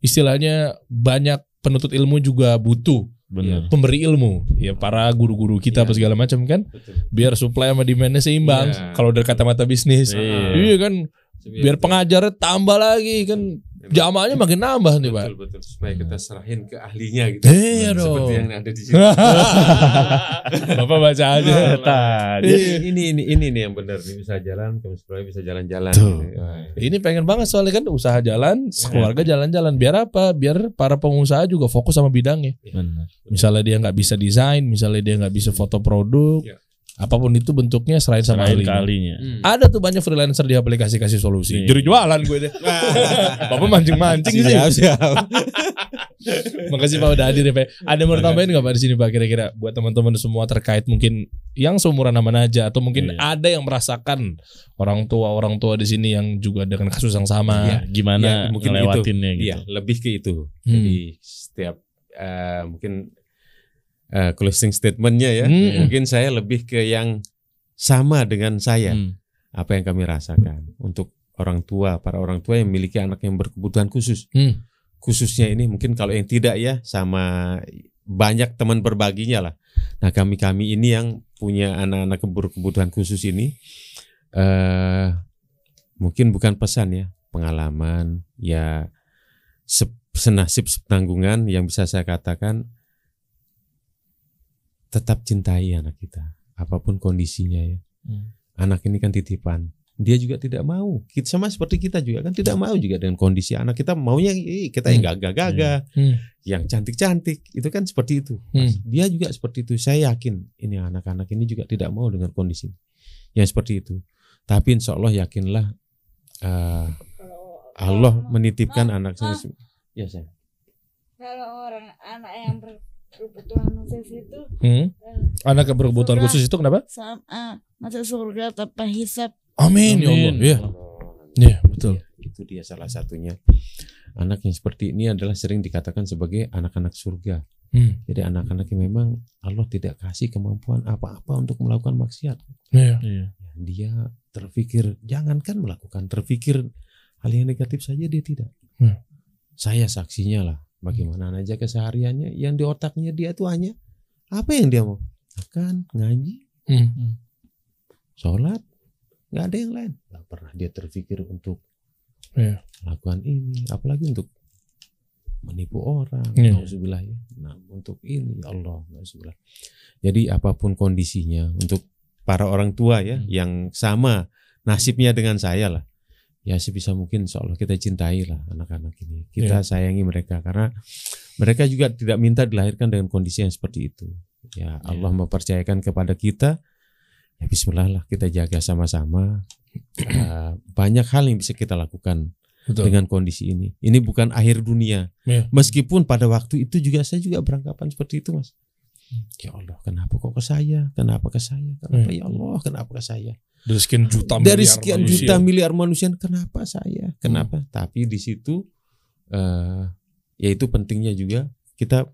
istilahnya banyak penuntut ilmu juga butuh Benar. pemberi ilmu ya para guru-guru kita Iya. apa segala macam kan Betul. biar supply sama demandnya seimbang Iya. kalau dari kacamata bisnis Iya. iya kan biar pengajarnya tambah lagi kan Jamaahnya makin nambah nih, Pak. betul betul supaya kita serahin ke ahlinya gitu. Iya dong. Seperti yang ada di sini. *laughs* Bapak baca aja tadi. ini ini ini nih yang benar nih bisa jalan, kamu sebenarnya bisa jalan-jalan. Gitu. Ini pengen banget soalnya kan usaha jalan, keluarga jalan-jalan. Biar apa? Biar para pengusaha juga fokus sama bidangnya. Benar. Misalnya dia nggak bisa desain, misalnya dia nggak bisa foto produk, Ya. Apa pun itu bentuknya selain sama Selain kalinya. Hmm. Ada tuh banyak freelancer di aplikasi kasih solusi. Iya. Jadi jualan gue deh. *laughs* Bapak mancing-mancing sih. Siap, siap. *laughs* Makasih Pak udah hadir ya Pak. Ada yang mau tambahin nggak Pak di sini Pak kira-kira buat teman-teman semua terkait mungkin yang seumuran sama Naja atau mungkin Iya. ada yang merasakan orang tua orang tua di sini yang juga dengan kasus yang sama. Iya. Gimana Ya, mungkin ngelewatinnya gitu. Iya, lebih ke itu. Hmm. Jadi setiap eh, mungkin eh, closing statementnya ya, Hmm. mungkin saya lebih ke yang sama dengan saya. Hmm. Apa yang kami rasakan untuk orang tua, para orang tua yang memiliki anak yang berkebutuhan khusus. Hmm. Khususnya ini mungkin kalau yang tidak ya sama banyak teman berbaginya lah. Nah kami kami ini yang punya anak-anak berkebutuhan khusus ini, eh mungkin bukan pesan ya, pengalaman ya se- senasib penanggungan yang bisa saya katakan tetap cintai anak kita apa pun kondisinya ya. Hmm. Anak ini kan titipan. Dia juga tidak mau. Kita sama seperti kita juga kan tidak mau juga dengan kondisi anak kita maunya kita yang gagah-gagah, Hmm. yang cantik-cantik. Itu kan seperti itu. Hmm. Dia juga seperti itu. Saya yakin ini anak-anak ini juga tidak mau dengan kondisi yang seperti itu. Tapi insya Allah yakinlah eh, Allah menitipkan anak saya. Ya saya. kalau orang anak yang berkebutuhan khusus itu Hmm. eh, Anak yang berkebutuhan Surga. khusus itu kenapa? sama masuk surga tanpa hisap Amin, ya Allah. Amin. Iya. Iya, betul. Itu dia salah satunya. Anak yang seperti ini adalah sering dikatakan sebagai anak-anak surga. Hmm. Jadi anak-anak yang memang Allah tidak kasih kemampuan apa-apa untuk melakukan maksiat. Iya. Iya. Dia terfikir jangankan melakukan, terfikir hal yang negatif saja dia tidak. Hmm. Saya saksinya lah. Bagaimana aja kesehariannya yang di otaknya dia itu hanya apa yang dia mau makan, ngaji, Hmm. sholat, nggak ada yang lain. Nggak pernah dia terfikir untuk Iya. melakukan ini, apalagi untuk menipu orang. Iya. Nauzubillah ya. Nah, untuk ini ya Allah, nauzubillah. Jadi apa pun kondisinya untuk para orang tua ya Hmm. yang sama nasibnya dengan saya lah. Ya sebisa mungkin insya Allah kita cintai lah anak-anak ini. Kita sayangi mereka karena mereka juga tidak minta dilahirkan dengan kondisi yang seperti itu. Ya Allah mempercayakan kepada kita. Ya Bismillah lah kita jaga sama-sama. Eh, *clears throat* banyak hal yang bisa kita lakukan Betul. dengan kondisi ini. Ini bukan akhir dunia. Iya. Meskipun pada waktu itu juga saya juga beranggapan seperti itu, Mas. Ya Allah, kenapa kok ke saya? Kenapa ke saya? Kenapa Iya. ya Allah? Kenapa ke saya? Dari sekian juta Dari miliar sekian manusia. juta miliar manusia, kenapa saya? Kenapa? Tapi di situ eh yaitu pentingnya juga kita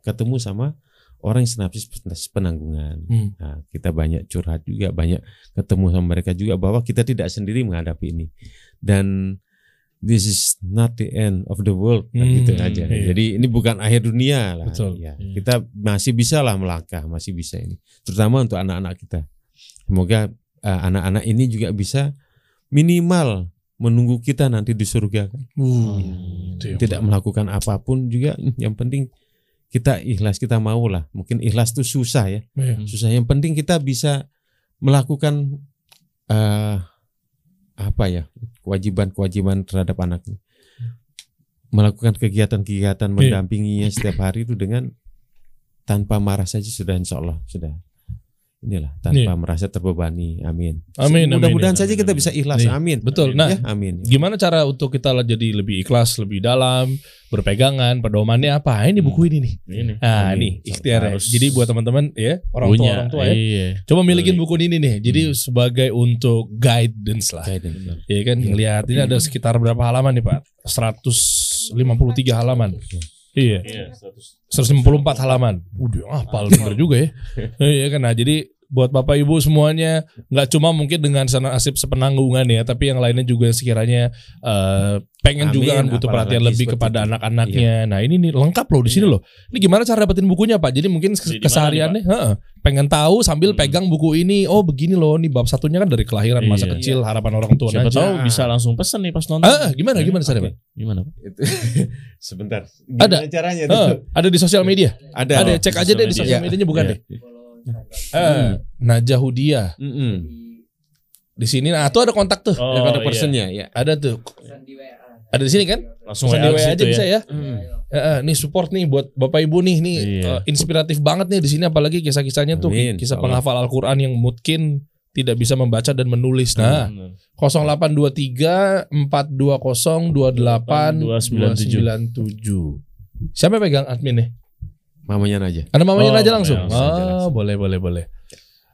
ketemu sama orang yang senapsis penanggungan. Hmm. Nah, kita banyak curhat juga, banyak ketemu sama mereka juga bahwa kita tidak sendiri menghadapi ini. Dan this is not the end of the world kan Hmm, gitu aja. iya. Jadi ini bukan akhir dunia lah. Betul. Ya, Iya. kita masih bisa lah melangkah, masih bisa ini. Terutama untuk anak-anak kita. Semoga eh, anak-anak ini juga bisa minimal menunggu kita nanti di surga kan. Uh, Hmm. Tidak melakukan apa pun juga yang penting kita ikhlas kita mau lah. Mungkin ikhlas itu susah ya Iya. susah. Yang penting kita bisa melakukan eh apa ya kewajiban-kewajiban terhadap anaknya, melakukan kegiatan-kegiatan Iya. mendampinginya setiap hari itu dengan tanpa marah saja sudah insya Allah sudah inilah tanpa Iya. merasa terbebani. Amin. Amin, Mudah-mudahan saja amin, kita amin. bisa ikhlas. Iya. Amin. Betul. Nah, Ya, amin. Gimana cara untuk kita jadi lebih ikhlas, lebih dalam, berpegangan, pedomannya apa? Ah, Ini buku ini nih. Ini. Ah, Amin. nih ikhtiar ya. Harus Jadi buat teman-teman ya, orang tua orang tua ya. Iya. Coba milikin Beli. buku ini nih. Jadi Hmm. sebagai untuk guidance lah. Guidance. Ya kan Iya. ngelihat ini ada sekitar berapa halaman nih, Pak? 153 halaman. Iya. Iya. 154 halaman. Udah hafal bener juga ya. *laughs* Iya kan. Nah, jadi buat Bapak Ibu semuanya nggak cuma mungkin dengan sana asip sepenanggungan ya tapi yang lainnya juga sekiranya eh, pengen Amin, juga kan butuh perhatian lebih kepada itu. Iya. anak-anaknya nah ini nih lengkap loh di sini loh ini gimana cara dapetin bukunya Pak jadi mungkin Di- di mana kesehariannya heeh, pengen tahu sambil Hmm. pegang buku ini oh begini loh nih bab satunya kan dari kelahiran masa Iya. kecil harapan orang tua Siapa aja tahu bisa langsung pesen nih pas nonton. ah, gimana gimana caranya Pak? Gimana? Pak? Itu *laughs* sebentar. Ada. Gimana caranya Heeh, tuh? ada di sosial media Ada. ada cek aja deh di sosial Iya. medianya bukan Iya. deh eh, Najah Hudia Mm-mm. di sini nah tuh ada kontak tuh Oh, ada iya. personnya ya. ada tuh ada di sini kan Langsung WA di ke WA aja situ bisa ya. ya. Eh, eh, nih support nih buat Bapak Ibu nih nih Iya. eh, inspiratif banget nih di sini apalagi kisah-kisahnya tuh Amin, kisah penghafal Al-Qur'an yang mungkin tidak bisa membaca dan menulis. Nah, Benar. 0823 420 28 297. Siapa yang pegang admin nih? Mamanya aja. Ada mamanya Oh, aja langsung. langsung aja, Oh, langsung. boleh boleh boleh.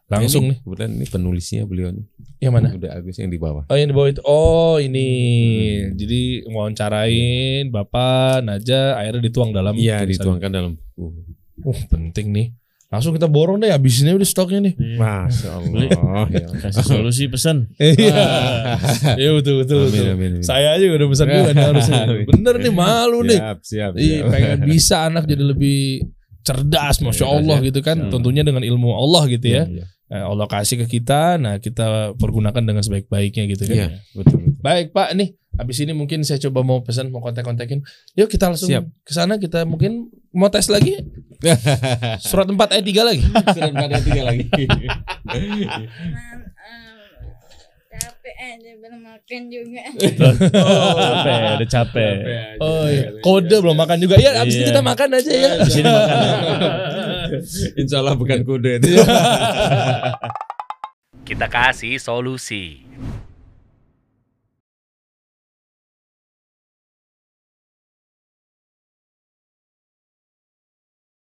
Langsung nih. Kebetulan ini penulisnya beliau nih. Yang mana? Udah Agus yang di bawah. Oh yang di bawah itu. Oh ini. Hmm. Jadi wawancarain Bapak Naja akhirnya dituang dalam Iya, dituangkan dalam buku. Uh penting nih. Langsung kita borong deh habisinnya udah stoknya nih. Iya. Masya Allah. ya. Kasih solusi pesan. Iya. Iya betul betul Amin, betul. amin, amin. Saya aja udah pesan juga nih harusnya. *laughs* Bener nih malu nih. Siap, siap. Iya, siap. pengen bisa anak jadi lebih cerdas, masya Cerdas, Allah ya. gitu kan. Hmm. Tentunya dengan ilmu Allah gitu ya. Iya, Nah, Allah kasih ke kita, nah kita pergunakan dengan sebaik-baiknya gitu kan. Iya, betul. betul. Baik Pak, nih habis ini mungkin saya coba mau pesan, mau kontak-kontakin. Yuk kita langsung Siap. ke sana. Kita mungkin mau tes lagi. *laughs* Surat 4 ayat 3 lagi. Sudah pada tiga lagi. *laughs* Capek aja belum makan juga. *laughs* Oh, capek, udah capek. Oh iya. Kode belum makan juga. Ya, abis ini Iya. kita makan aja ya. Di sini makan. *laughs* Insya Allah bukan kuda itu. *laughs* Kita kasih solusi.